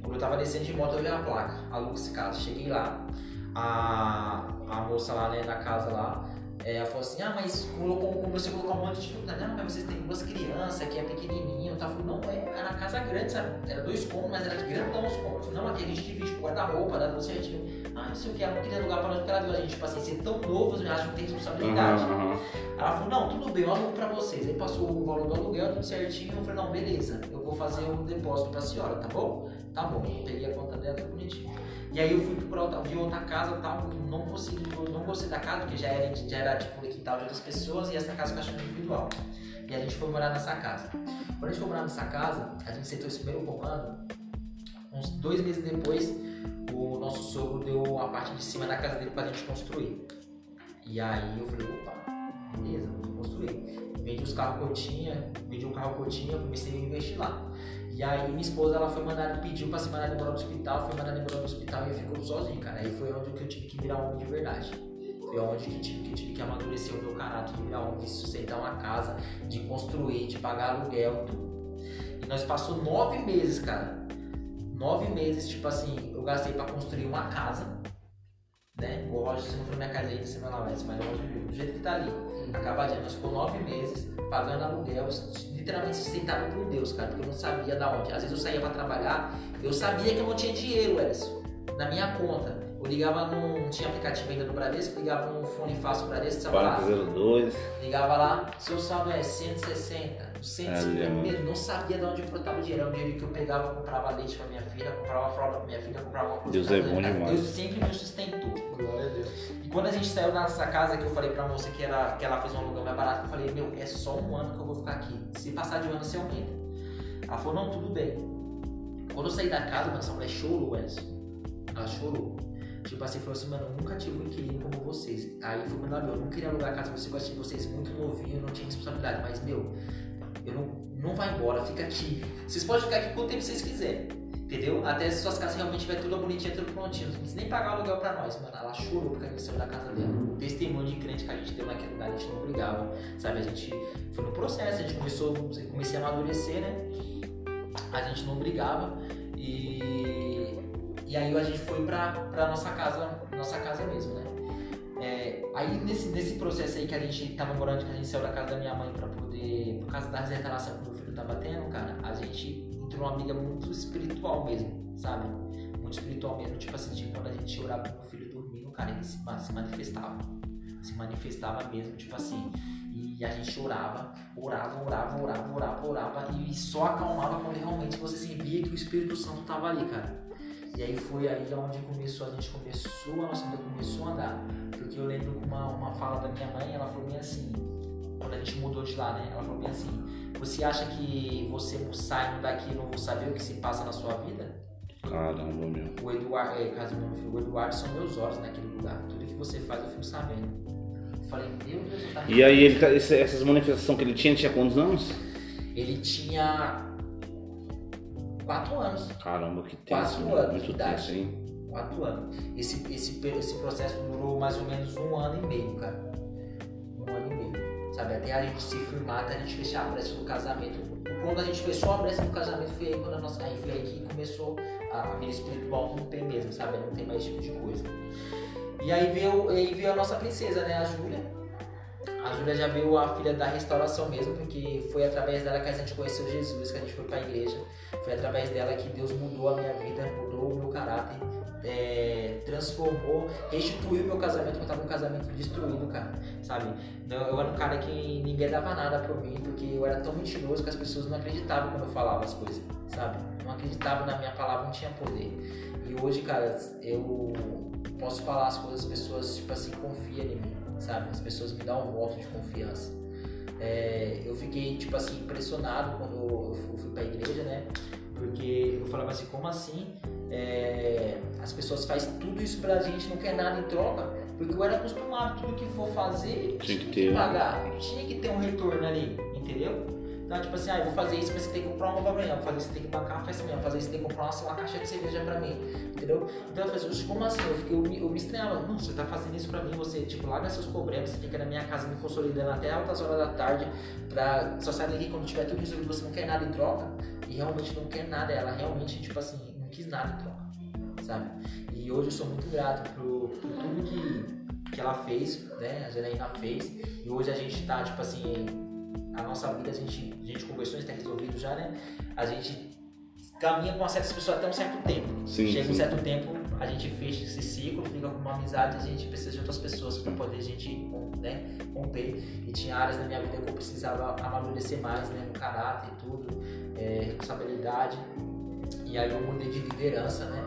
Quando eu tava descendo de moto, eu vi a placa, a Lux Casa. Cheguei lá, a, a moça lá, né, casa lá, é, ela falou assim, ah, mas colocou, comecei a colocar um monte de dificuldade. Não, mas vocês têm duas crianças, aqui é pequenininho. Eu tava falando, não, é, era casa grande, sabe? Era dois cômodos, mas era grandão os cômodos. Eu não, aqui a gente divide com guarda-roupa, dá tudo certinho. Ah, não sei o que, ela não queria lugar pra nós, porque ela viu a gente, tipo assim, ser tão novos, eu acho que não tem responsabilidade. Aham. Ela falou, não, tudo bem, eu alugo pra vocês. Aí passou o valor do aluguel, tudo certinho. Eu falei, não, beleza, eu vou fazer um depósito pra senhora, tá bom? Tá bom. Peguei a conta dela, tudo bonitinho. E aí eu fui procurar outra, vi outra casa tal, não consegui, não gostei da casa, porque já era, já era tipo quintal de outras pessoas e essa casa eu achei individual. E a gente foi morar nessa casa. Quando a gente foi morar nessa casa, a gente sentou esse primeiro comando, uns dois meses depois, o nosso sogro deu a parte de cima da casa dele pra gente construir. E aí eu falei, opa, beleza, vamos construir. Vendi os carros que eu tinha, vendi um carro que eu tinha, comecei a investir lá. E aí minha esposa ela foi mandada, pediu pra ser mandada embora do hospital, foi mandada embora do hospital e eu ficou sozinho, cara. Aí foi onde que eu tive que virar homem de verdade. Foi onde que, tive, que eu tive que amadurecer o meu caráter, de virar homem, de sustentar uma casa, de construir, de pagar aluguel, tudo. E nós passou nove meses, cara. Nove meses, tipo assim, eu gastei pra construir uma casa, né? O Roger, você não foi na minha casa ainda, você vai lá, mas Roger viu, do jeito que tá ali. Acabadinho, nós ficou nove meses pagando aluguel, literalmente sustentado por Deus, cara, porque eu não sabia da onde. Às vezes eu saía pra trabalhar, eu sabia que eu não tinha dinheiro, Ellison, na minha conta. Eu ligava num. Tinha aplicativo ainda do Bradesco, ligava no fone fácil Bradesco, sabe lá? 4002. Ligava lá, seu saldo é 160, 150 É, mil, não sabia de onde eu botava o dinheiro. Era um dinheiro que eu pegava, comprava leite pra minha filha, comprava fralda pra minha filha, comprava uma coisa Deus pra é bom demais. Deus sempre me sustentou. Glória a Deus. E quando a gente saiu dessa casa que eu falei pra moça que, era, que ela fez um aluguel mais barato, eu falei, meu, é só um ano que eu vou ficar aqui. Se passar de um ano, você aumenta. Ela falou, não, tudo bem. Quando eu saí da casa, mano, essa mulher chorou, Edson. Ela chorou. Tipo assim, falou assim, mano, eu nunca tive um inquilino como vocês. Aí foi quando ela viu, eu não queria alugar a casa, você gosta de vocês muito novinho, não tinha responsabilidade. Mas, meu, eu não, não vai embora, fica aqui. Vocês podem ficar aqui quanto tempo vocês quiserem. Entendeu? Até se suas casas realmente tiver tudo bonitinha, tudo prontinho. Não precisa nem pagar aluguel pra nós, mano. Ela chorou porque a gente saiu da casa dela. O testemunho de crente que a gente deu naquele lugar, a gente não brigava. Sabe, a gente foi no processo, a gente começou, comecei a amadurecer, né? A gente não brigava e, e aí a gente foi pra, pra nossa casa, nossa casa mesmo, né? É, aí nesse, nesse processo aí que a gente tava morando, que a gente saiu da casa da minha mãe pra poder, por causa da desencarnação que meu filho tava tendo, cara, a gente entrou numa amiga muito espiritual mesmo, sabe? Muito espiritual mesmo, tipo assim, de quando a gente orava pro meu filho dormindo, cara, ele se, se manifestava. Se manifestava mesmo, tipo assim. E a gente orava, orava, orava, orava, orava, orava, e só acalmava quando realmente você sentia que o Espírito Santo tava ali, cara. E aí foi aí onde começou, a gente começou, a nossa vida começou a andar. Porque eu lembro uma, uma fala da minha mãe, ela falou bem assim, quando a gente mudou de lá, né? Ela falou bem assim, você acha que você saindo daqui não vou saber o que se passa na sua vida? Caramba, meu. O Eduardo, é, caso meu filho, o Eduardo são meus olhos naquele lugar. Tudo que você faz eu fico sabendo. Eu falei, meu Deus, eu tava E aí, ele, tá- essas manifestações que ele tinha, tinha quantos anos? Ele tinha quatro anos. Caramba, que Quatro tenso, meu. anos Muito de idade. tenso, hein? Quatro anos. Esse, esse, esse processo durou mais ou menos um ano e meio, cara. Um ano e meio. Sabe? Até a gente se firmar, até a gente fechar a brecha do casamento. Quando a gente fechou a brecha do casamento, foi aí quando a nossa. Aí foi aí que começou a vida espiritual romper mesmo, sabe? Não tem mais tipo de coisa. E aí veio, aí veio a nossa princesa, né? A Júlia. A Júlia já veio a filha da restauração mesmo, porque foi através dela que a gente conheceu Jesus, que a gente foi pra igreja. Foi através dela que Deus mudou a minha vida, mudou o meu caráter, é, transformou, restituiu meu casamento, eu tava um casamento destruído, cara, sabe? Eu era um cara que ninguém dava nada por mim, porque eu era tão mentiroso que as pessoas não acreditavam quando eu falava as coisas, sabe? Não acreditavam na minha palavra, não tinha poder. E hoje, cara, eu posso falar as coisas, as pessoas, tipo assim, confiam em mim. Sabe? As pessoas me dão um voto de confiança. É, eu fiquei, tipo assim, impressionado quando eu fui pra igreja, né? Porque eu falava assim, como assim? É, as pessoas fazem tudo isso pra gente, não quer nada em troca. Porque eu era acostumado, tudo que for fazer, tinha que, ter, pagar, tinha que ter um retorno ali, entendeu? Então, tipo assim, ah, eu vou fazer isso, mas você tem que comprar uma pra mim. Vou fazer isso, tem que bancar uma festa minha. Vou fazer isso, tem que comprar uma, uma caixa de cerveja pra mim. Entendeu? Então eu falei, como assim? Eu, fiquei, eu, me, eu me estranhava. Não, você tá fazendo isso pra mim, você, tipo, larga seus problemas, você fica na minha casa me consolidando até altas horas da tarde pra só sair daqui quando tiver tudo resolvido, você não quer nada em troca. E realmente não quer nada. Ela realmente, tipo assim, não quis nada em troca, sabe? E hoje eu sou muito grato por tudo que, que ela fez, né? A Janaína fez. E hoje a gente tá, tipo assim, a nossa vida, a gente, a gente conversou, está resolvido já, né? A gente caminha com certas pessoas até um certo tempo. Sim, Chega sim. um certo tempo, a gente fecha esse ciclo, fica com uma amizade, a gente precisa de outras pessoas para poder a gente né, romper. E tinha áreas na minha vida que eu precisava amadurecer mais, né? No caráter e tudo, é, responsabilidade. E aí eu mudei de liderança, né?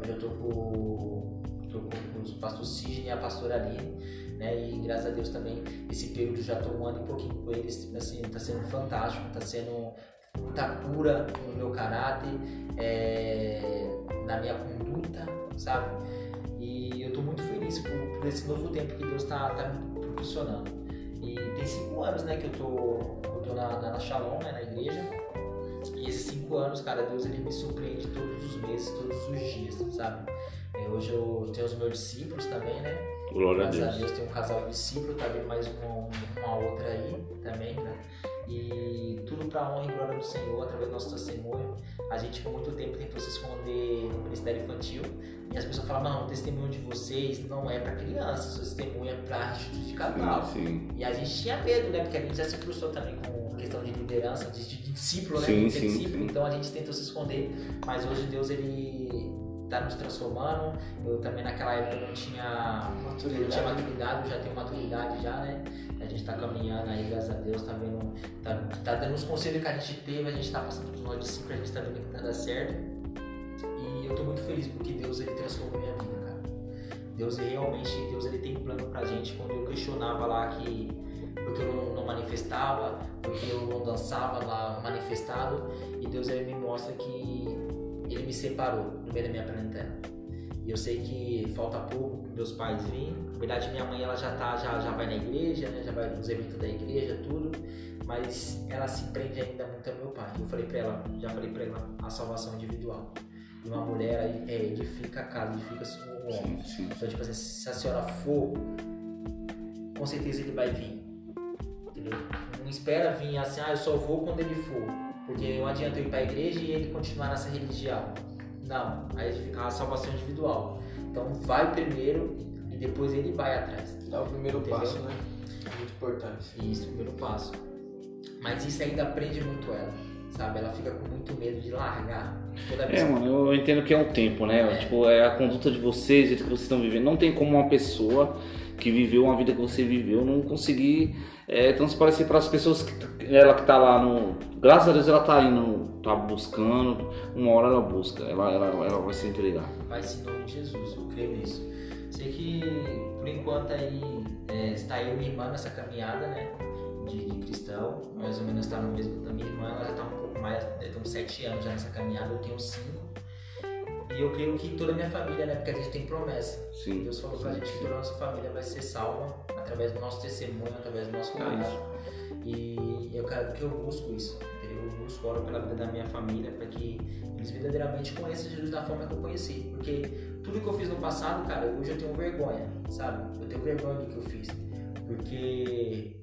Hoje eu tô com, tô com, com o pastor Sidney e a pastora Aline né? E graças a Deus também esse período já estou um ano e pouquinho com eles, assim, está sendo fantástico, está sendo muita cura no meu caráter, é, na minha conduta, sabe? E eu estou muito feliz por, por, esse novo tempo que Deus está tá me proporcionando. E tem cinco anos, né, que eu tô, eu tô na, na, na Shalom, né, na igreja. E esses cinco anos, cara, Deus ele me surpreende todos os meses, todos os dias, sabe? É, hoje eu tenho os meus discípulos também, né? Glória Graças a Deus. Deus tem um casal de discípulo, tá vindo mais uma, uma outra aí também, né? E tudo para honra e glória do Senhor, através do nosso testemunho. A gente por muito tempo tentou se esconder no ministério infantil. E as pessoas falam, não, o testemunho de vocês não é para crianças, o testemunho é para de casal. Sim, sim. E a gente tinha medo, né? Porque a gente já se frustrou também com questão de liderança, de, de discípulo, né? Sim, sim, discípulo. Então a gente tentou se esconder, mas hoje Deus ele tá nos transformando. Eu também naquela época não tinha maturidade, não tinha maturidade já tenho maturidade já, né? A gente tá caminhando aí, graças a Deus, tá vendo, tá, tá dando os conselhos que a gente teve, a gente tá passando por nós de cima, a gente tá vendo que tá dando certo. E eu tô muito feliz porque Deus ele transformou minha vida, cara. Deus ele, realmente, Deus ele tem um plano pra gente. Quando eu questionava lá que porque eu não, não manifestava, porque eu não dançava lá manifestado, e Deus ele me mostra que ele me separou no meio da minha parentela. E eu sei que falta pouco meus pais virem. Na verdade, minha mãe ela já tá, já, já vai na igreja, né? já vai nos eventos da igreja, tudo. Mas ela se prende ainda muito ao meu pai. Eu falei para ela, já falei para ela, a salvação individual. E uma mulher é, edifica a casa, edifica o homem. Então, tipo assim, se a senhora for, com certeza ele vai vir. Entendeu? Não espera vir assim, ah, eu só vou quando ele for porque não adianta eu ir para a igreja e ele continuar nessa religião. Não, aí fica a salvação individual. Então vai primeiro e depois ele vai atrás. Dá o primeiro Entendeu? passo, né? Muito importante. Isso, o primeiro passo. Mas isso ainda aprende muito ela, sabe? Ela fica com muito medo de largar. Toda vez é, mano, eu entendo que é um tempo, né? É. Tipo, é a conduta de vocês, o que vocês estão vivendo. Não tem como uma pessoa que viveu uma vida que você viveu não conseguir é, transparecer para as pessoas que ela que está lá no. Graças a Deus ela está indo, está buscando, uma hora ela busca, ela, ela, ela vai se entregar. Vai se em nome de Jesus, eu creio nisso. Sei que por enquanto aí é, está eu e minha irmã nessa caminhada, né? De, de cristão, mais ou menos está no mesmo da minha irmã, ela já está um pouco mais, tem uns sete anos já nessa caminhada, eu tenho cinco. E eu creio que toda a minha família, né? Porque a gente tem promessa. Sim. Deus falou pra gente que toda a nossa família vai ser salva através do nosso testemunho, através do nosso caráter. e eu quero que eu busco isso. Eu busco oro pela vida da minha família para que eles verdadeiramente conheçam Jesus da forma que eu conheci. Porque tudo que eu fiz no passado, cara, hoje eu tenho vergonha, sabe? Eu tenho vergonha do que eu fiz. Porque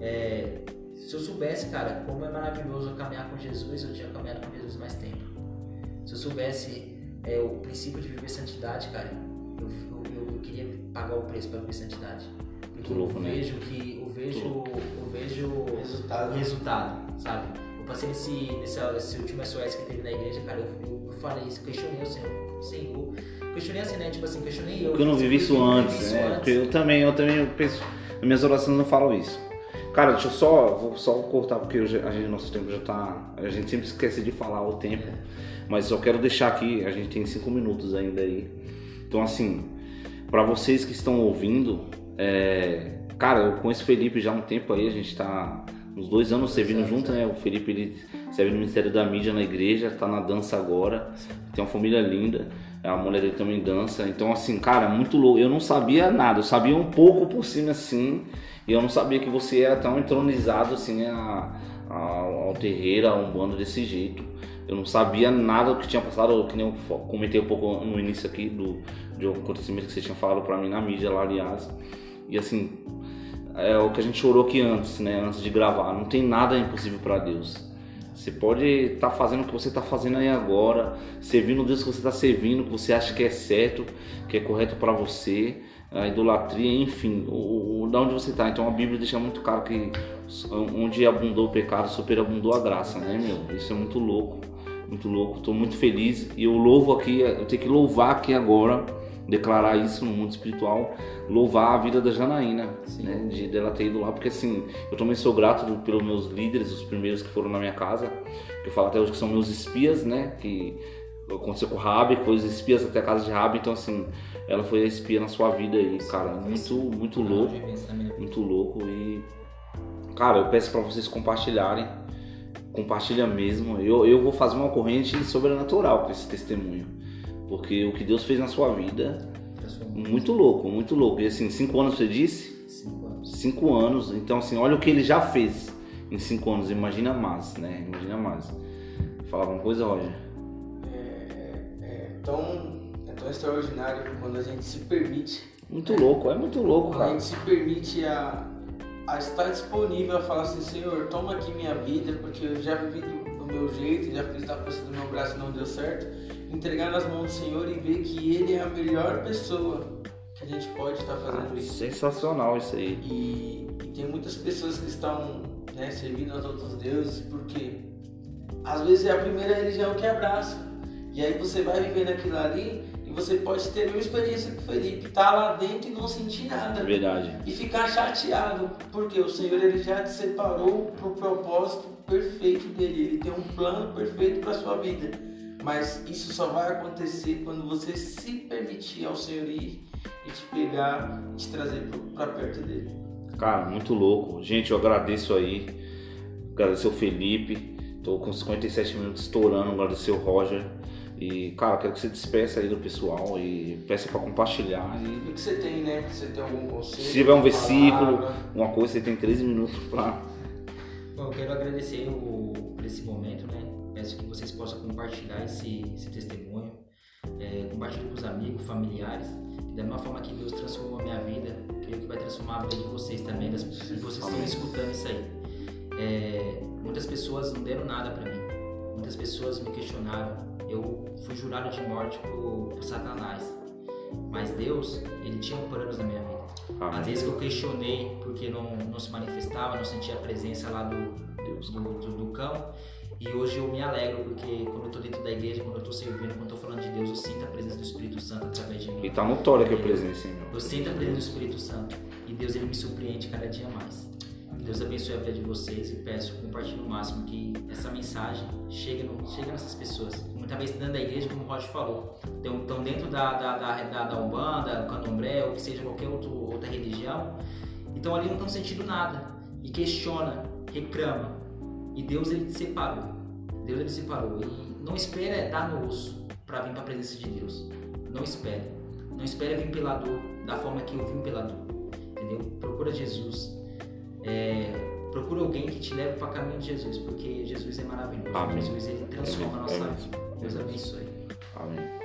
é, se eu soubesse, cara, como é maravilhoso caminhar com Jesus, eu tinha caminhado com Jesus mais tempo. Se eu soubesse é, o princípio de viver santidade, cara, eu, eu, eu queria pagar o preço para viver santidade. Porque louco, eu né? vejo que eu vejo, eu vejo resultado. o resultado, sabe? Eu passei nesse, nesse, nesse último SOS que teve na igreja, cara, eu, eu falei isso, questionei o Senhor, Senhor. Questionei assim, né? Tipo assim, questionei eu. Porque eu não vivi isso antes, né? Porque eu também, eu também eu penso, nas minhas orações não falam isso. Cara, deixa eu só, vou só cortar porque a gente, nosso tempo já tá. A gente sempre esquece de falar o tempo. É. Mas eu quero deixar aqui, a gente tem cinco minutos ainda aí. Então assim, para vocês que estão ouvindo, É, cara, eu conheço o Felipe já há um tempo aí, a gente tá uns dois anos servindo junto, né? O Felipe ele serve no Ministério da Mídia na igreja, tá na dança agora, tem uma família linda, a mulher dele também dança. Então, assim, cara, muito louco. Eu não sabia nada, eu sabia um pouco por cima assim, e eu não sabia que você era tão entronizado assim a, a, ao terreiro, a um bando desse jeito. Eu não sabia nada do que tinha passado, que nem eu comentei um pouco no início aqui do, de um acontecimento que você tinha falado para mim na mídia lá, aliás. E assim, é o que a gente chorou aqui antes, né? Antes de gravar. Não tem nada impossível para Deus. Você pode estar tá fazendo o que você está fazendo aí agora, servindo Deus que você está servindo, que você acha que é certo, que é correto para você, a idolatria, enfim, o, o, da onde você está. Então a Bíblia deixa muito claro que onde abundou o pecado, superabundou a graça, né, meu? Isso é muito louco muito louco, estou muito feliz. E eu louvo aqui, eu tenho que louvar aqui agora, declarar isso no mundo espiritual, louvar a vida da Janaína, Sim. né, de dela ter ido lá, porque assim, eu também sou grato pelos meus líderes, os primeiros que foram na minha casa, que eu falo até hoje que são meus espias, né, que aconteceu com o Rabi, foi os espias até a casa de Rabi, então assim, ela foi a espia na sua vida aí, cara, muito, muito louco, muito louco e, cara, eu peço para vocês compartilharem compartilha mesmo. Eu, eu vou fazer uma corrente sobrenatural com esse testemunho. Porque o que Deus fez na sua vida, muito louco, muito louco. E assim, cinco anos você disse? Cinco anos. Cinco anos. Então, assim, olha o que ele já fez em cinco anos. Imagina mais, né? Imagina mais. Fala alguma coisa, Roger? É, é, tão, é tão extraordinário quando a gente se permite. Muito louco, é muito louco, cara. A gente se permite a, a estar disponível a falar assim, Senhor, toma aqui minha vida, porque eu já vivi do, meu jeito, já fiz da força do meu braço e não deu certo. Entregar nas mãos do Senhor e ver que Ele é a melhor pessoa que a gente pode estar fazendo isso. Sensacional isso aí. E, e tem muitas pessoas que estão né, servindo aos outros deuses porque às vezes é a primeira religião que abraça. E aí você vai vivendo aquilo ali e você pode ter a mesma experiência que o Felipe, tá lá dentro e não sentir nada. Verdade. E ficar chateado, porque o Senhor ele já te separou para o propósito perfeito dele. Ele tem um plano perfeito para sua vida. Mas isso só vai acontecer quando você se permitir ao Senhor ir e te pegar e te trazer para perto dele. Cara, muito louco. Gente, eu agradeço aí. Agradecer o Felipe. Tô com 57 minutos estourando. Agradecer o Roger e, cara, quero que você despeça aí do pessoal e peça para compartilhar. E... O que você tem, né? Você tem algum conselho? Se tiver um versículo, palavra. uma coisa, você tem 13 minutos para. Bom, eu quero agradecer o, por esse momento, né? Peço que vocês possam compartilhar esse, esse testemunho. É, compartilhe com os amigos, familiares. Da mesma forma que Deus transformou a minha vida, creio que vai transformar a vida de vocês também, das pessoas que vocês estão escutando isso aí. É, muitas pessoas não deram nada para mim. Muitas pessoas me questionaram eu fui jurado de morte por, por Satanás. Mas Deus, ele tinha um planos na minha vida. Amém. Às vezes que eu questionei porque não, não se manifestava, não sentia a presença lá do, Deus. do, do, do cão. E hoje eu me alegro porque quando eu estou dentro da igreja, quando eu estou servindo, quando eu estou falando de Deus, eu sinto a presença do Espírito Santo através de mim. E tá notória que a presença, hein, Eu sinto a presença do Espírito Santo. E Deus ele me surpreende cada dia mais. Deus abençoe a vida de vocês e peço, compartilhe o máximo que essa mensagem chegue, no, chegue nessas pessoas. Vezes dentro da igreja, como o Roger falou, estão dentro da, da, da, da, da Umbanda, do Candomblé, ou que seja qualquer outro, outra religião, então ali não estão sentindo nada. E questiona, reclama. E Deus ele te separou. Deus ele separou. E não espera dar no osso para vir para a presença de Deus. Não espere. Não espere vir pela dor da forma que eu vim pela dor. Entendeu? Procura Jesus é, procura alguém que te leve para o caminho de Jesus, porque Jesus é maravilhoso. Amém. Jesus ele transforma a nossa vida. Deus abençoe. Amém.